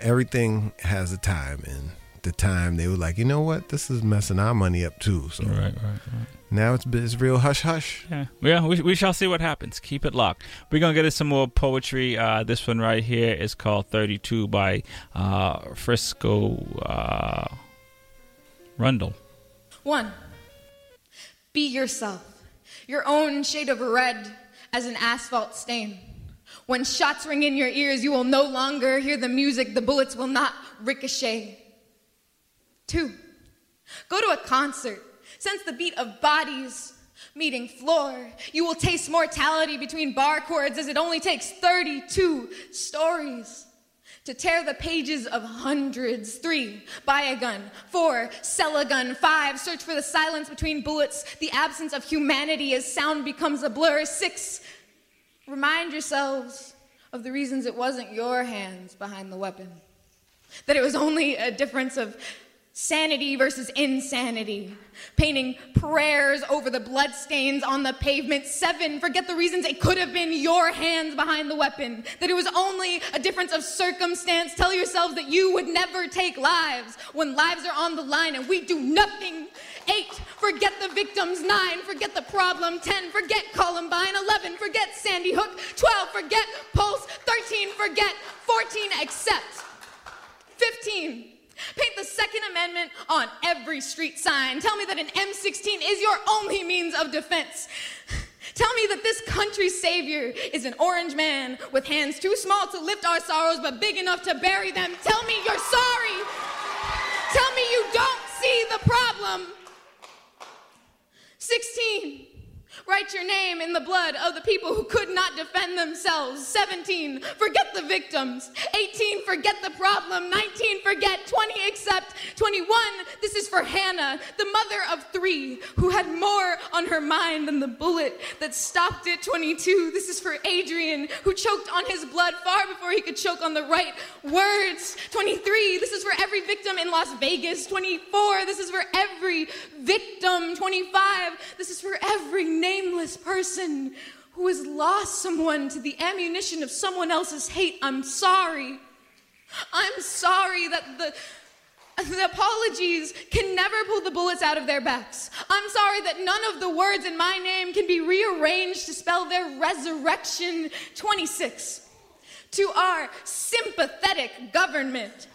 everything has a time, and the time they were like, you know what, this is messing our money up too. So Right, right, right. now it's it's real hush hush. Yeah, yeah. We, we shall see what happens. Keep it locked. We're gonna get into some more poetry. Uh, this one right here is called "32" by uh, Frisco uh, Rundle. One, be yourself, your own shade of red as an asphalt stain. When shots ring in your ears, you will no longer hear the music, the bullets will not ricochet. Two, go to a concert, sense the beat of bodies meeting floor. You will taste mortality between bar chords as it only takes 32 stories to tear the pages of hundreds. Three, buy a gun. Four, sell a gun. Five, search for the silence between bullets, the absence of humanity as sound becomes a blur. Six, remind yourselves of the reasons it wasn't your hands behind the weapon, that it was only a difference of sanity versus insanity, painting prayers over the bloodstains on the pavement. Seven, forget the reasons it could have been your hands behind the weapon, that it was only a difference of circumstance. Tell yourselves that you would never take lives when lives are on the line and we do nothing. Eight, forget the victims. Nine, forget the problem. Ten, forget Columbine. Eleven, forget Sandy Hook. Twelve, forget Pulse. Thirteen, forget. Fourteen, accept. 15. Paint the Second Amendment on every street sign. Tell me that an M16 is your only means of defense. Tell me that this country's savior is an orange man with hands too small to lift our sorrows but big enough to bury them. Tell me you're sorry. Tell me you don't see the problem. 16. Write your name in the blood of the people who could not defend themselves. 17. Forget the victims. 18. Forget the problem. 19. Forget. 20. Accept. 21. This is for Hannah, the mother of three, who had more on her mind than the bullet that stopped it. 22. This is for Adrian, who choked on his blood far before he could choke on the right words. 23. This is for every victim in Las Vegas. 24. This is for every victim. 25. This is for every nameless person who has lost someone to the ammunition of someone else's hate. I'm sorry. I'm sorry that the the apologies can never pull the bullets out of their backs. I'm sorry that none of the words in my name can be rearranged to spell their resurrection 26. To our sympathetic government,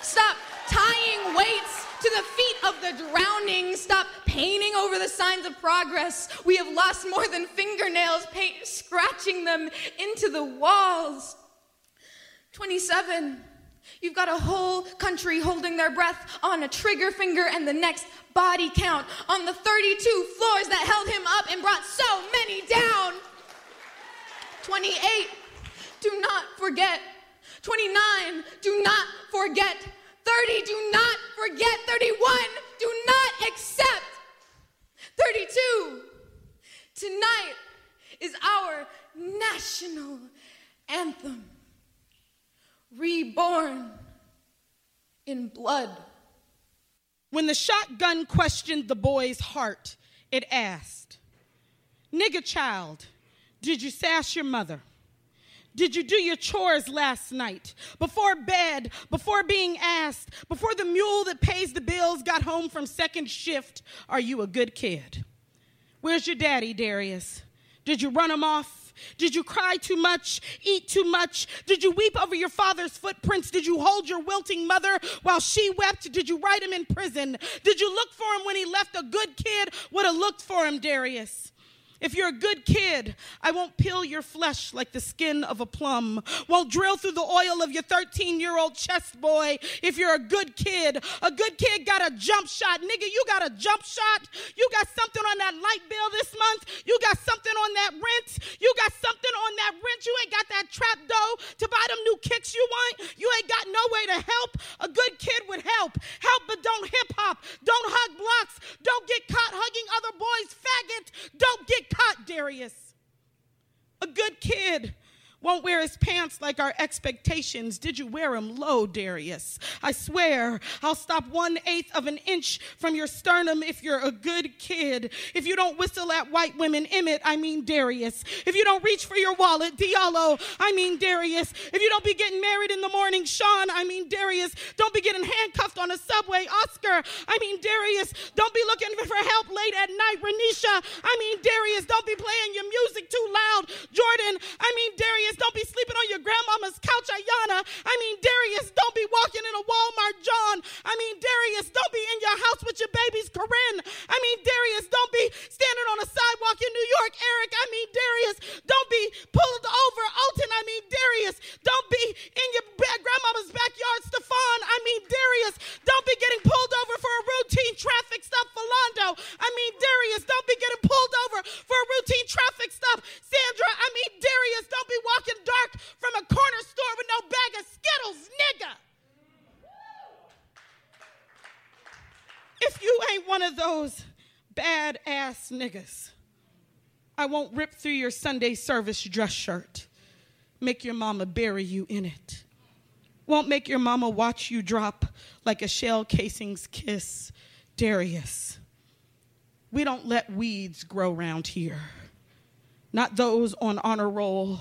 stop tying weights To the feet of the drowning, stop painting over the signs of progress. We have lost more than fingernails, paint scratching them into the walls. 27. You've got a whole country holding their breath on a trigger finger and the next body count on the 32 floors that held him up and brought so many down. 28. Do not forget. 29. Do not forget. 30. Do not forget. 31. Do not accept. 32. Tonight is our national anthem reborn in blood. When the shotgun questioned the boy's heart, it asked, Nigga child, did you sass your mother? Did you do your chores last night? Before bed, before being asked, before the mule that pays the bills got home from second shift, are you a good kid? Where's your daddy, Darius? Did you run him off? Did you cry too much, eat too much? Did you weep over your father's footprints? Did you hold your wilting mother while she wept? Did you write him in prison? Did you look for him when he left? A good kid would have looked for him, Darius. If you're a good kid, I won't peel your flesh like the skin of a plum, won't drill through the oil of your 13 year old chest boy. If you're a good kid, a good kid got a jump shot. Nigga, you got a jump shot. You got something on that light bill this month. You got something on that rent. You got something on that rent. You ain't got that trap dough to buy them new kicks you want. You ain't got no way to help. A good kid would help. Help, but don't hip hop. Don't hug blocks. Don't get caught hugging other boys' faggot. Don't get caught, Darius. A good kid won't wear his pants like our expectations. Did you wear them low, Darius? I swear I'll stop one eighth of an inch from your sternum if you're a good kid. If you don't whistle at white women, Emmett, I mean Darius. If you don't reach for your wallet, Diallo, I mean Darius. If you don't be getting married in the morning, Sean, I mean Darius. Don't be getting handcuffed on a subway, Oscar, I mean Darius. Don't be looking for help late at night, Renisha, I mean Darius. Don't be playing your music too loud, Jordan, I mean Darius. Don't be sleeping on your grandmama's couch, Aiyana. I mean, Darius, don't be walking in a Walmart, John. I mean, Darius, don't be in your house with your babies, Korryn. I mean, Darius, don't be standing on a sidewalk in New York, Eric. I mean, Darius, don't be pulled over, Alton. I mean, Darius, don't be in your grandmama's backyard, Stephon. I mean, Darius, don't be getting pulled over for a routine traffic stop, Philando. I mean, Darius, don't be getting pulled over for a routine traffic stop, Sandra. I mean, Darius, don't be walking dark from a corner store with no bag of Skittles, nigga. If you ain't one of those bad ass niggas, I won't rip through your Sunday service dress shirt, make your mama bury you in it. Won't make your mama watch you drop like a shell casing's kiss, Darius. We don't let weeds grow round here. Not those on honor roll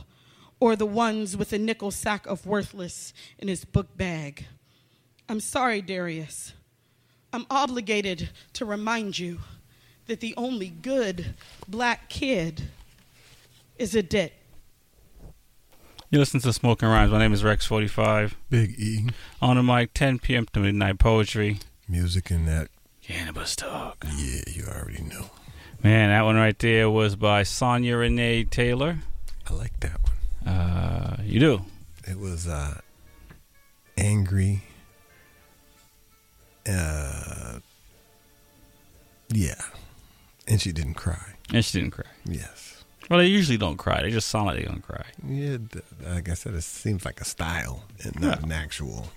or the ones with a nickel sack of worthless in his book bag. I'm sorry, Darius. I'm obligated to remind you that the only good black kid is a debt. You listen to Smoking Rhymes. My name is Rex45. Big E. On the mic, 10 p.m. to midnight poetry. Music and that. Cannabis talk. Yeah, you already know. Man, that one right there was by Sonya Renee Taylor. I like that one. Uh, you do? It was uh, angry. Uh, yeah, and she didn't cry. And she didn't cry. Yes. Well, they usually don't cry. They just sound like they don't cry. Yeah, like I said, it seems like a style and not an actual.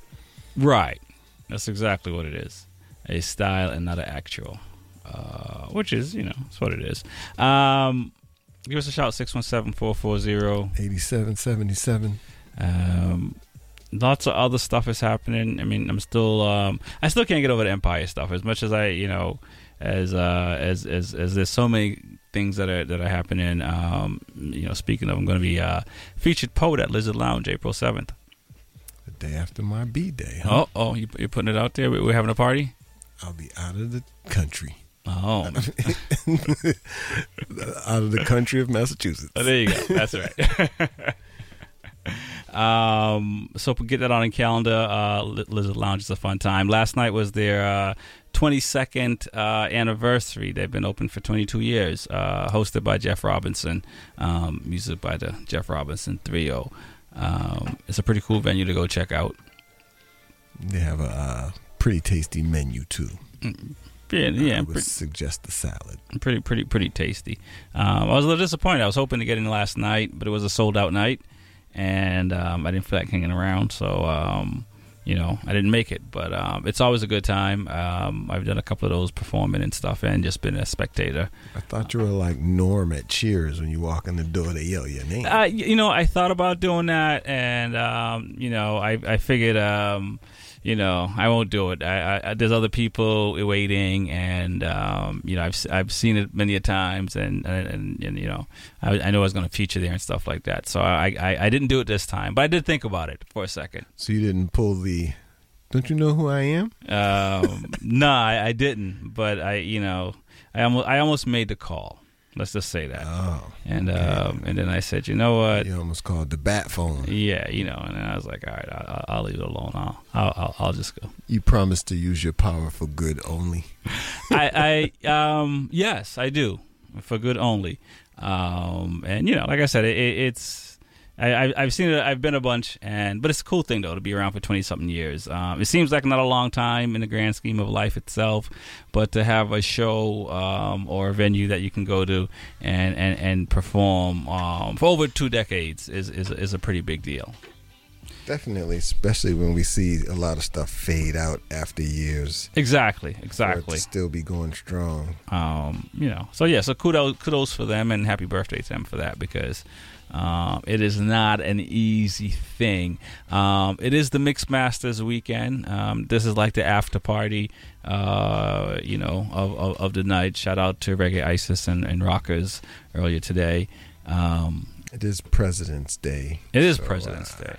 Right. That's exactly what it is. A style and not an actual. Uh, which is, you know, that's what it is. Um, give us a shout 617-440 8777. Um, lots of other stuff is happening. I mean, I'm still um, I still can't get over the Empire stuff as much as I, you know, as uh, as as as there's so many things that are that are happening. Um, you know, speaking of, I'm going to be uh, featured poet at Lizard Lounge April 7th. The day after my B day. Huh? Oh, oh, you, you're putting it out there. We- We're having a party. I'll be out of the country. Oh, out of the country of Massachusetts. Oh, there you go. That's right. Um, so get that on the calendar. Uh, Li- Lizard Lounge is a fun time. Last night was their uh, 22nd uh, anniversary. They've been open for 22 years. Uh, hosted by Jeff Robinson. Um, music by the Jeff Robinson Trio. Um, it's a pretty cool venue to go check out. They have a uh, pretty tasty menu too. Yeah, yeah. I would pretty- suggest the salad. pretty pretty pretty tasty. Um, I was a little disappointed. I was hoping to get in last night, but it was a sold out night, and um, I didn't feel like hanging around. So um, you know, I didn't make it. But um, it's always a good time. Um, I've done a couple of those performing and stuff, and just been a spectator. I thought you were like Norm at Cheers when you walk in the door. They yell your name. Uh, you know, I thought about doing that, and um, you know, I I figured, um, you know, I won't do it. I, I there's other people waiting, and um, you know, I've I've seen it many a times, and and, and, and you know, I, I know I was going to feature there and stuff like that. So I, I I didn't do it this time, but I did think about it for a second. So you didn't pull the. Don't you know who I am? Um, no, I, I didn't, but I you know, I almost I almost made the call. Let's just say that. Oh, and um, and then I said, you know what? You almost called the bat phone. Yeah, you know, and then I was like, all right, I'll, I'll leave it alone. I'll, I'll, I'll, I'll just go. You promised to use your power for good only. I, I, um, yes, I do, for good only. Um, and you know, like I said, it, it, it's, I, I, I've seen it. I've been a bunch, and but it's a cool thing though to be around for twenty something years. Um, it seems like not a long time in the grand scheme of life itself, but to have a show um, or a venue that you can go to and and, and perform um, for over two decades is, is is a pretty big deal. Definitely, especially when we see a lot of stuff fade out after years. Exactly, exactly. still be going strong. um, you know. So yeah, so kudos kudos for them and happy birthday to them for that because um, it is not an easy thing. Um, it is the Mix Masters weekend. Um, this is like the after party, uh, you know, of, of, of the night. Shout out to Reggae Isis and, and Rockers earlier today. Um, It is President's Day. it is so, President's uh, Day.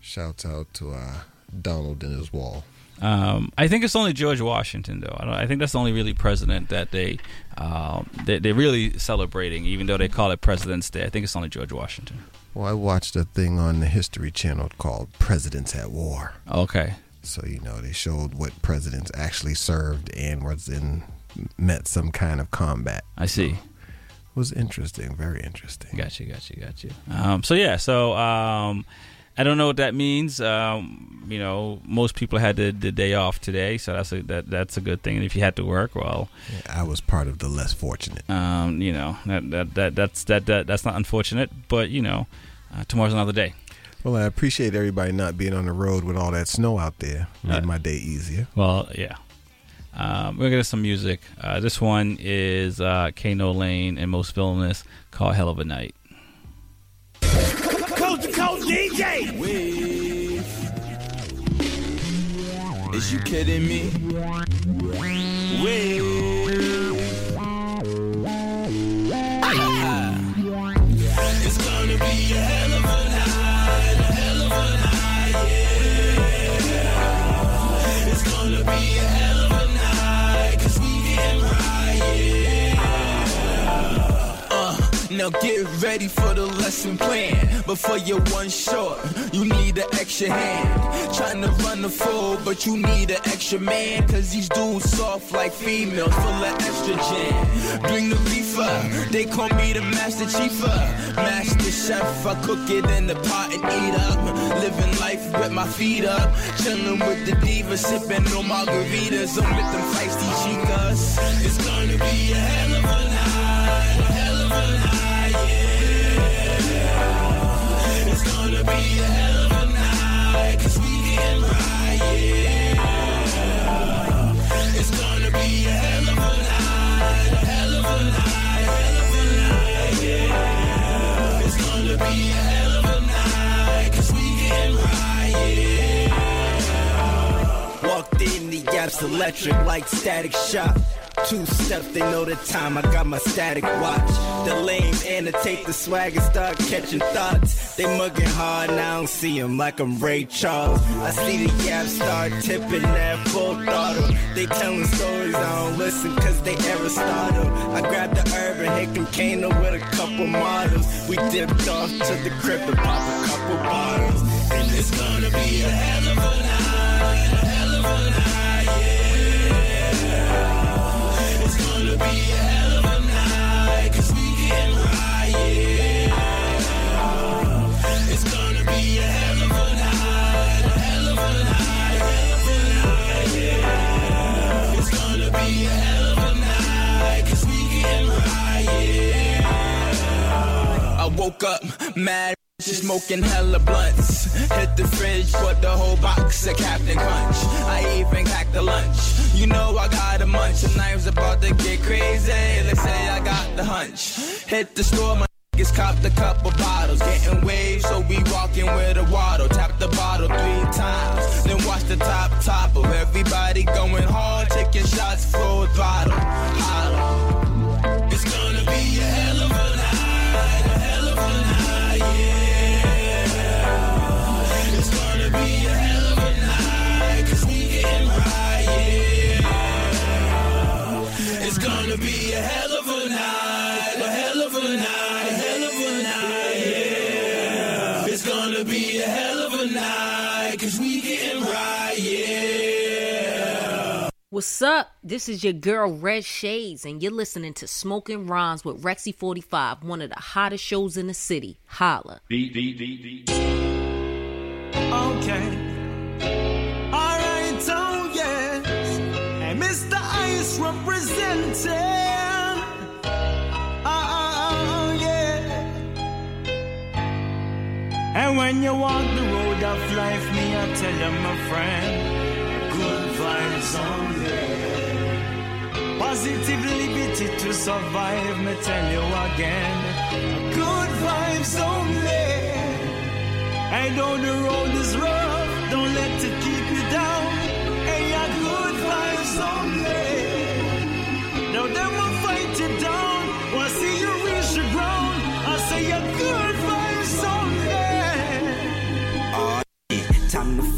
Shouts out to uh, Donald and his wall. Um, I think it's only George Washington, though. I, don't, I think that's the only really president that they, um, they they're really celebrating, even though they call it President's Day. I think it's only George Washington. Well, I watched a thing on the History Channel called Presidents at War. Okay. So, you know, they showed what presidents actually served and was in, met some kind of combat. I see. It was interesting, very interesting. Got you, got you, got you. Um, so yeah, so um, I don't know what that means. Um, you know, most people had the, the day off today, so that's a that that's a good thing. And if you had to work, well, I was part of the less fortunate. um, you know that, that that that's that, that that's not unfortunate, but you know, uh, tomorrow's another day. Well, I appreciate everybody not being on the road with all that snow out there. Made Uh, my day easier. Well, yeah. Um, we're gonna get some music. Uh, this one is uh, Kano Lane and Most Villainous called "Hell of a Night." DJ. Is you kidding me? It's now get ready for the lesson plan. Before you're one short, you need an extra hand. Trying to run the full, but you need an extra man. Cause these dudes soft like females, full of estrogen. Bring the reefer, they call me the master chiefer. Master chef, I cook it in the pot and eat up. Living life with my feet up. Chilling with the divas, sipping on margaritas. I'm with them feisty chicas. It's gonna be a hell of a night, a hell of a night, electric like static shock. Two step, they know the time. I got my static watch. The lame annotate the swag and start catching thoughts. They mugging hard, now I don't see 'em like I'm Ray Charles. I see the yap start tipping that full throttle. They telling stories, I don't listen cause they Aristotle. I grabbed the urban, hit Kano with a couple models. We dipped off to the crib pop a couple bottles. And it's gonna be a hell of a night, a hell of a night, woke up mad. Just smoking hella blunts. Hit the fridge, put the whole box of Captain Crunch. I even packed the lunch. You know I got a munch. I was about to get crazy. Let's say I got the hunch. Hit the store, my niggas copped a couple bottles. Getting waves, so we walking with a waddle. Tap the bottle three times. Then watch the top top of everybody going hard. Taking shots full throttle. Hollow. Be of a night, cause we getting right, yeah. What's up? This is your girl Red Shades, and you're listening to Smoking Rhymes with Rexy 45, one of the hottest shows in the city. Holla. Beat, beat, beat, beat. Okay. Alright, oh yes. And Mr. Ice representing. When you walk the road of life, me, I tell you, my friend, good vibes only. Positive liberty to survive, me tell you again, good vibes only. I know the road is rough, don't let it keep you down. Hey, good vibes only. Now them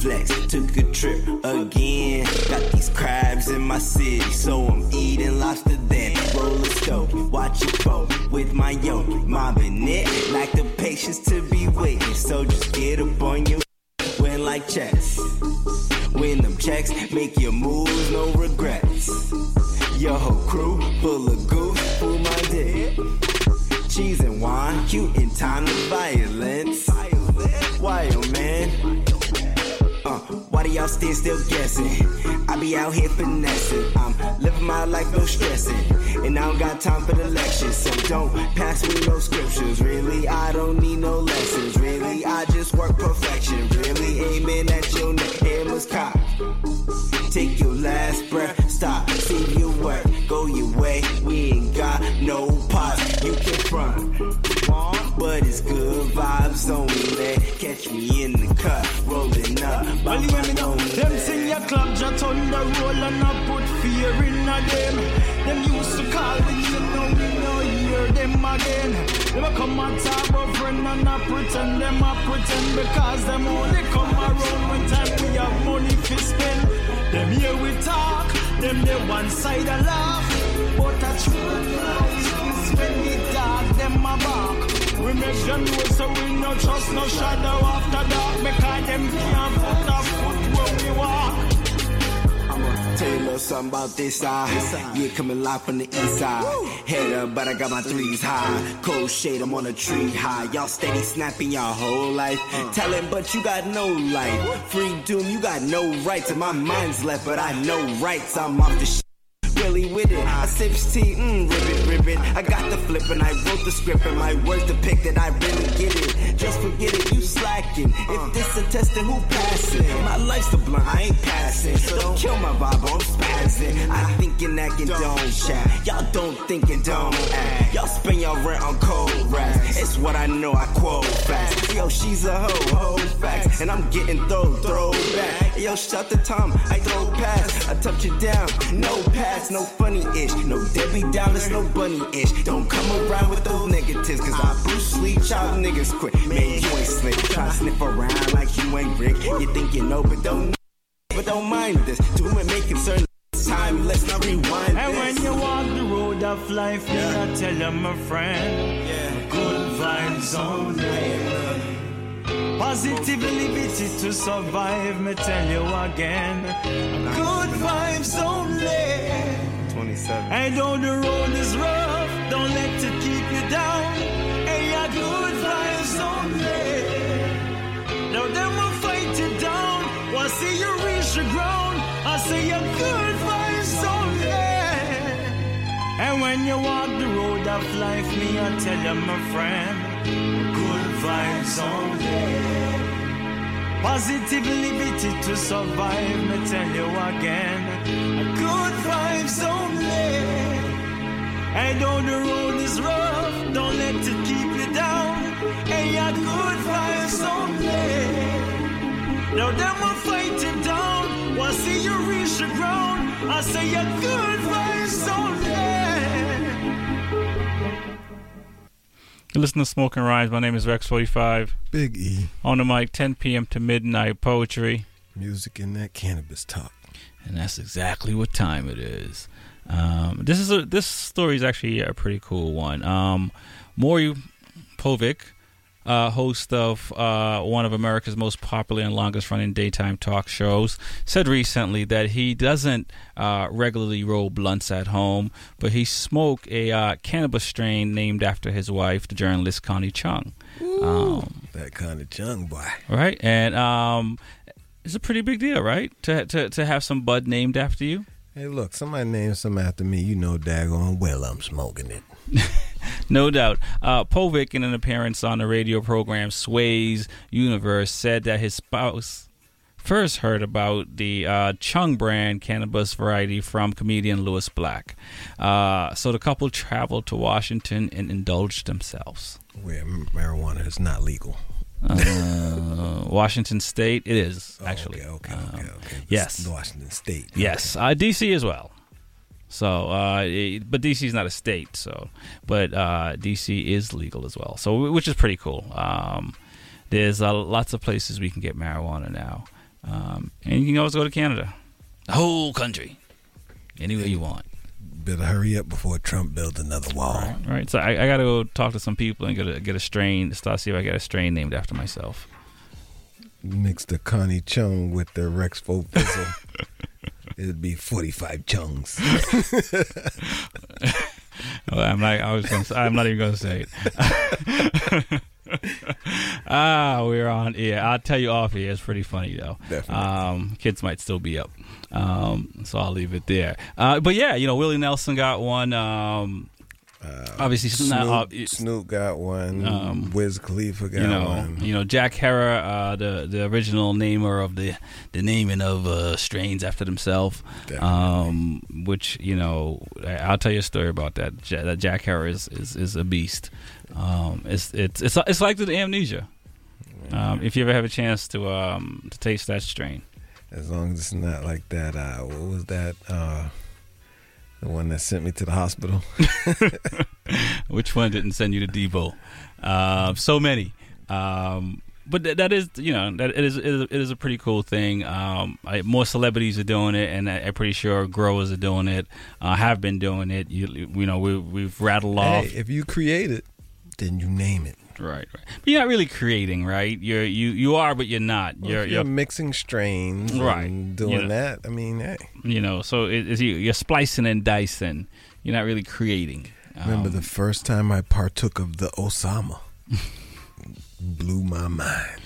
flex. Took a trip again. Got these crabs in my city, so I'm eating lobster then. Roller scope, watch it go with my yoke, mobbing it. Like the patience to be waiting, so just get up on your win like chess. Win them checks, make your moves, no regrets. Your whole crew full of goof, pull my dick. Cheese and wine, cute in time of violence. Oh man? Why do y'all still still guessing? I be out here finessing. I'm living my life, no stressing. And I don't got time for the lectures. So don't pass me no scriptures. Really, I don't need no lessons. Really, I just work perfection. Really, aiming at your neck. Hammers cock. Take your last breath, stop, see your work, go your way. We ain't got no pause, you can front. But it's good vibes only. Catch me in the cut, rolling up. Well, you my know, them sing your club, just on the roll and I put fear in a them. Them used to call me, you know we no hear them again. Them a come and talk about friend and I pretend them a pretend because them only come around when time we have money to spend. Them here we talk, them the one side a laugh. But a true is when we dark, them a bark. We make them know so we no trust no shadow after dark because them can't put a foot where we walk. I'ma Tell you a little something about this side. Yeah, coming live from the east side. Head up, but I got my threes high. Cold shade, I'm on a tree high. Y'all steady snapping your whole life. Uh. Talent, but you got no life. Free doom, you got no rights. And my mind's left, but I know rights. I'm off the shit. Really with it. I sip tea, mmm, ribbit, ribbit. I got the flip and I wrote the script and my words depicted. I really get it. Just forget it, you slacking. If uh. this a test, then who passing? My life's a blunt, I ain't passing. So don't kill my vibe, I'm spazzing. I think and acting don't chat. Y'all don't think and don't act. Y'all spend your rent on cold raps. It's what I know, I quote fast. Yo, she's a hoe, hoe facts. And I'm getting throw, throw back. Yo, shut the time, I throw pass. I touch it down, no pass. No funny ish. No Debbie Dallas, no bunny ish. Don't come around with those negatives, cause I Bruce Lee child niggas quit. Man, you ain't slick. Try to sniff around like you ain't Rick. You think you know, but don't but don't mind this. Do it make concern time, let's not rewind. And this. when you walk the road of life, yeah. I tell you, my friend, yeah. good vibes only. Positivity to survive, me tell you again. Good vibes only. 27. And though the road is rough, don't let it keep you down. Hey, yeah, good vibes only. Now them will fight you down. While see you reach the ground, I say you good vibes only. And when you walk the road of life, me I tell you, my friend, vibes only. Positive liberty to survive, me tell you again, good vibes only. And though the road is rough, don't let it keep you down. And yeah, good vibes only. Now them will fight you down. While see you reach the ground, I say you good vibes only. You listen to Smoking Rhymes. My name is Rex45. Big E. On the mic, 10 p.m. to midnight, poetry. Music and that cannabis talk. And that's exactly what time it is. Um, this is a, this story is actually a pretty cool one. Um, Maury Povich, uh, host of uh, one of America's most popular and longest running daytime talk shows, said recently that he doesn't uh, regularly roll blunts at home, but he smoked a uh, cannabis strain named after his wife, the journalist Connie Chung. Um, that kind of chung boy. right? And um, it's a pretty big deal, right? To, to, to have some bud named after you. Hey, look, somebody named something after me. You know, daggone well I'm smoking it. No doubt. Uh, Povich, in an appearance on the radio program Sway's Universe, said that his spouse first heard about the uh, Chung brand cannabis variety from comedian Lewis Black. Uh, so the couple traveled to Washington and indulged themselves. Where marijuana is not legal. Uh, Washington State, it is actually. Okay, okay, okay, okay. Yes, Washington State. Yes, uh, DC as well. So, uh, it- but DC is not a state, so but uh, DC is legal as well. So, which is pretty cool. Um, there's uh, lots of places we can get marijuana now, um, and you can always go to Canada, the whole country, anywhere you want. Better hurry up before Trump builds another wall. All right, so I, I got to go talk to some people and get a get a strain. Start see if I get a strain named after myself. Mix the Connie Chung with the Rex Fizzle. It'd be 45 chungs. Well, I'm not. I was. Gonna, say- I'm not even going to say it. ah, we're on. Yeah, I'll tell you off here. It's pretty funny though. Definitely. Um, kids might still be up, um, so I'll leave it there. Uh, but yeah, you know, Willie Nelson got one. Um, obviously, Snoop, not. Uh, Snoop got one. Um, Wiz Khalifa got you know, one. you know, Jack Herer, uh, the the original namer of the the naming of uh, strains after himself, um, which you know, I'll tell you a story about that. That Jack Herer is, is, is a beast. Um, it's it's it's it's like the amnesia. Um, if you ever have a chance to um, to taste that strain, As long as it's not like that. Uh, what was that? Uh, the one that sent me to the hospital. which one didn't send you to Devo? Uh, so many. Um, but th- that is, you know, that it is it is, it is a pretty cool thing. Um, I, more celebrities are doing it, and I, I'm pretty sure growers are doing it. Uh, have been doing it. You, you know, we, we've rattled off. Hey, if you create it, then you name it. Right, right. But you're not really creating, right? You're you you are, but you're not. Well, you're if you're mixing strains, Right. and doing You know. that. I mean, hey, you know. So it, it's, you- you're splicing and dicing. You're not really creating. remember Um, the first time I partook of the Osama? Blew my mind.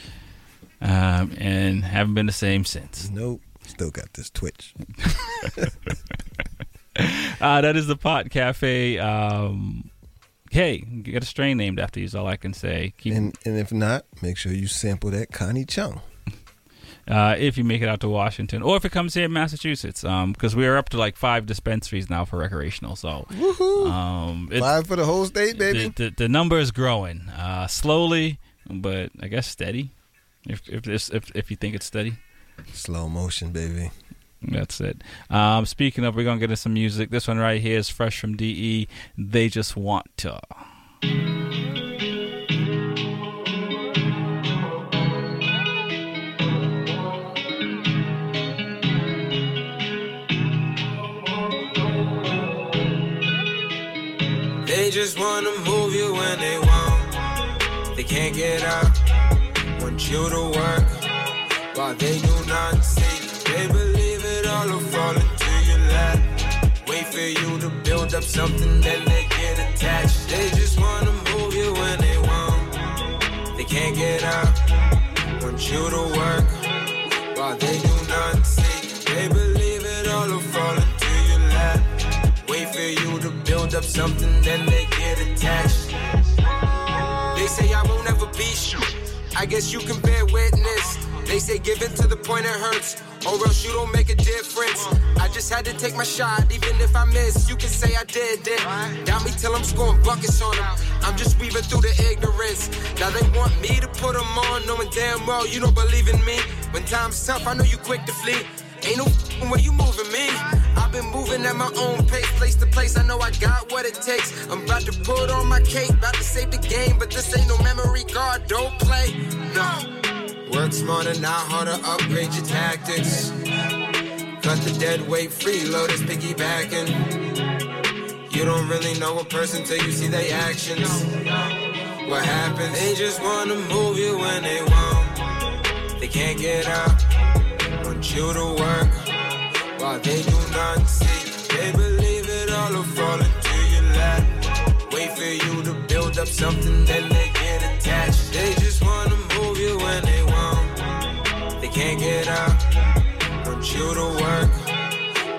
um, and haven't been the same since. Nope. Still got this twitch. uh, that is the Pot Cafe. Um, hey, get a strain named after you. Is all I can say. Keep, And and if not, make sure you sample that Connie Chung. uh, if you make it out to Washington, or if it comes here in Massachusetts, because we are up to like five dispensaries now for recreational. So, um, Five for the whole state, baby. The, the, the number is growing uh, slowly, but I guess steady. If if this if if you think it's steady, Slow motion, baby. That's it. Um, speaking of, we're gonna get into some music. This one right here is fresh from DE. They just want to. They just wanna move you when they want. They can't get out. Want you to work while they do fall into your lap. Wait for you to build up something, then they get attached. They just wanna move you when they want. They can't get out. Want you to work while they do not see. They believe it all will fall into your lap. Wait for you to build up something, then they get attached. They say I won't ever be you. I guess you can bear witness. They say give it to the point it hurts, or else you don't make a difference. I just had to take my shot, even if I miss. You can say I did it. Doubt me till I'm scoring buckets on them. I'm just weaving through the ignorance. Now they want me to put them on, knowing damn well you don't believe in me. When time's tough, I know you quick to flee. Ain't no f***ing where you moving me. I've been moving at my own pace, place to place. I know I got what it takes. I'm about to put on my cape, about to save the game, but this ain't no memory card. Don't play, no. Work smarter, not harder. Upgrade your tactics. Cut the dead weight, freeloaders piggybacking. You don't really know a person till you see their actions. What happens? They just wanna move you when they want. They can't get out. Want you to work while they do not see. They believe it all will fall into your lap. Wait for you to build up something, then they get attached. They just wanna move you when they want. They can't get out. Want you to work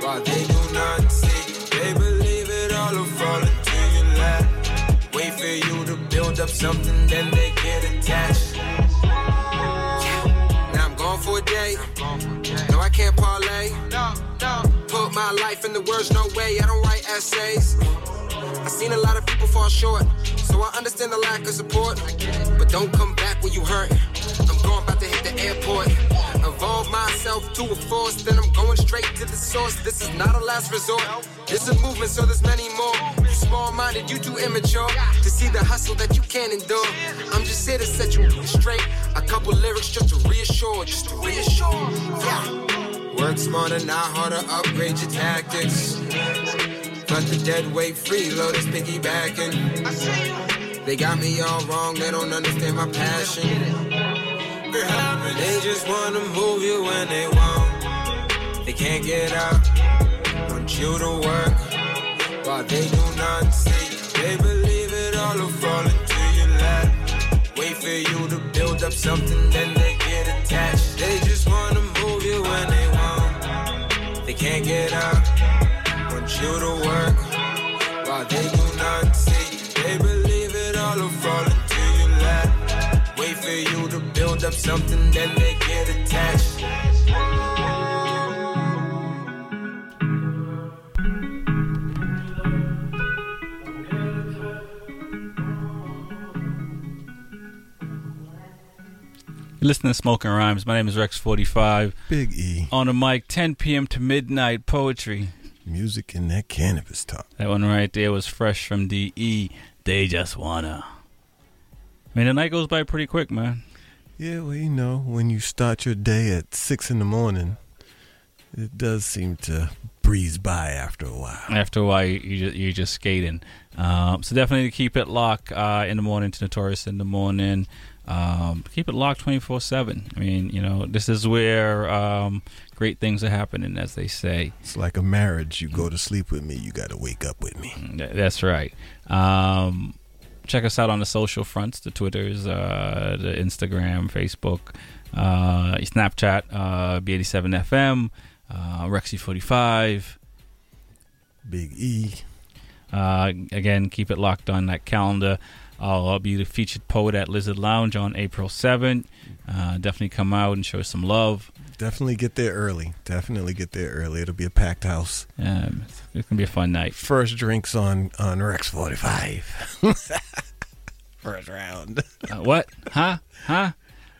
while they do not see. They believe it all will fall into your lap. Wait for you to build up something, then they get attached. No, can't parlay. Put my life in the words, no way. I don't write essays. I seen a lot of people fall short, so I understand the lack of support. But don't come back when you hurt. I'm going about to hit the airport. Evolve myself to a force, then I'm going straight to the source. This is not a last resort. This is movement, so there's many more. You small-minded, you too immature to see the hustle that you can't endure. I'm just here to set you straight. A couple lyrics just to reassure, just to reassure. Yeah. Work smarter, not harder. Upgrade your tactics. Cut the dead weight, freeloaders piggybacking. They got me all wrong, they don't understand my passion. They just wanna move you when they want. They can't get out. Want you to work while they do not see. They believe it all will fall into your lap. Wait for you to build up something, then they get attached. They just wanna move you when. They can't get out. Want you to work while they do not see. They believe it all will fall into your lap. Wait for you to build up something, then they get attached. You're listening to Smoking Rhymes. My name is Rex45. Big E. On the mic, 10 p.m. to midnight poetry. Music and that cannabis talk. That one right there was fresh from DE. They just wanna. I mean, the night goes by pretty quick, man. Yeah, well, you know, when you start your day at six in the morning, it does seem to breeze by after a while. After a while, you, you just, you're just skating. Um, so definitely keep it locked uh, in the morning to Notorious in the morning. Um, keep it locked 24 7. I mean, you know, this is where um, great things are happening, as they say. It's like a marriage. You go to sleep with me, you got to wake up with me. That's right. Um, check us out on the social fronts the Twitters, uh, the Instagram, Facebook, uh, Snapchat, uh, B87FM, uh, Rexy45. Big E. Uh, again, keep it locked on that calendar. I'll, I'll be the featured poet at Lizard Lounge on April 7th. Uh, definitely come out and show some love. Definitely get there early. Definitely get there early. It'll be a packed house. Um, it's gonna be a fun night. First drinks on on Rex forty five. First round. Uh, what? Huh? Huh?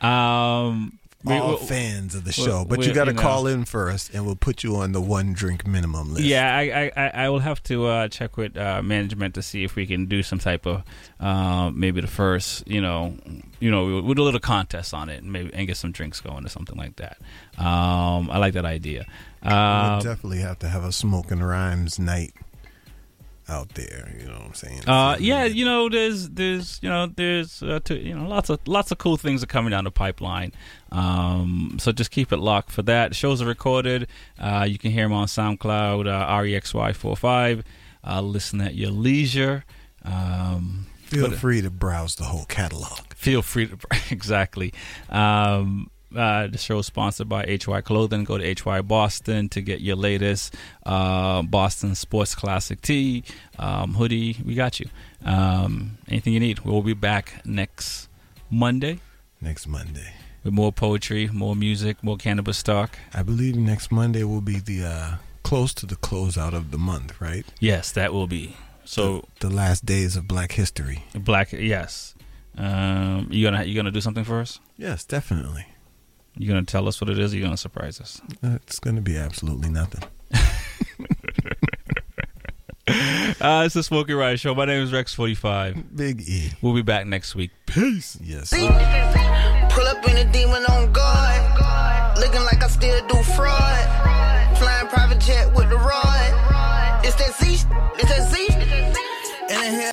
Um, We- all fans of the show, but you got to you know. call in first, and we'll put you on the one drink minimum list. Yeah, I, I, I, I will have to uh, check with uh, management to see if we can do some type of uh, maybe the first, you know, you know, we'll, we'll do a little contest on it and maybe and get some drinks going or something like that. Um, I like that idea. we'll Uh, definitely have to have a smoking rhymes night out there. You know what I'm saying? Uh, yeah, you know, there's, there's, you know, there's, uh, to, you know, lots of, lots of cool things are coming down the pipeline. Um, so just keep it locked for that. Shows are recorded. Uh, you can hear them on SoundCloud, uh, REXY45. Uh, listen at your leisure. Um, Feel but- free to browse the whole catalog. Feel free to exactly. Um, uh, the show is sponsored by HY Clothing. Go to HY Boston to get your latest uh, Boston Sports Classic tee, um, hoodie. We got you. Um, anything you need. We'll be back next Monday. Next Monday. With more poetry, more music, more cannabis talk. I believe next Monday will be the uh, close to the closeout of the month, right? Yes, that will be. So the, the last days of Black History. Black, yes. Um, you gonna you gonna do something for us? Yes, definitely. You gonna tell us what it is? Or you gonna surprise us? It's going to be absolutely nothing. Uh, it's the Smoky Ride Show. My name is Rex45. Big E. We'll be back next week. Peace. Yes. Pull up in a demon on guard. Looking like I still do fraud. Flying private jet with the rod. It's that Z. It's that Z. And in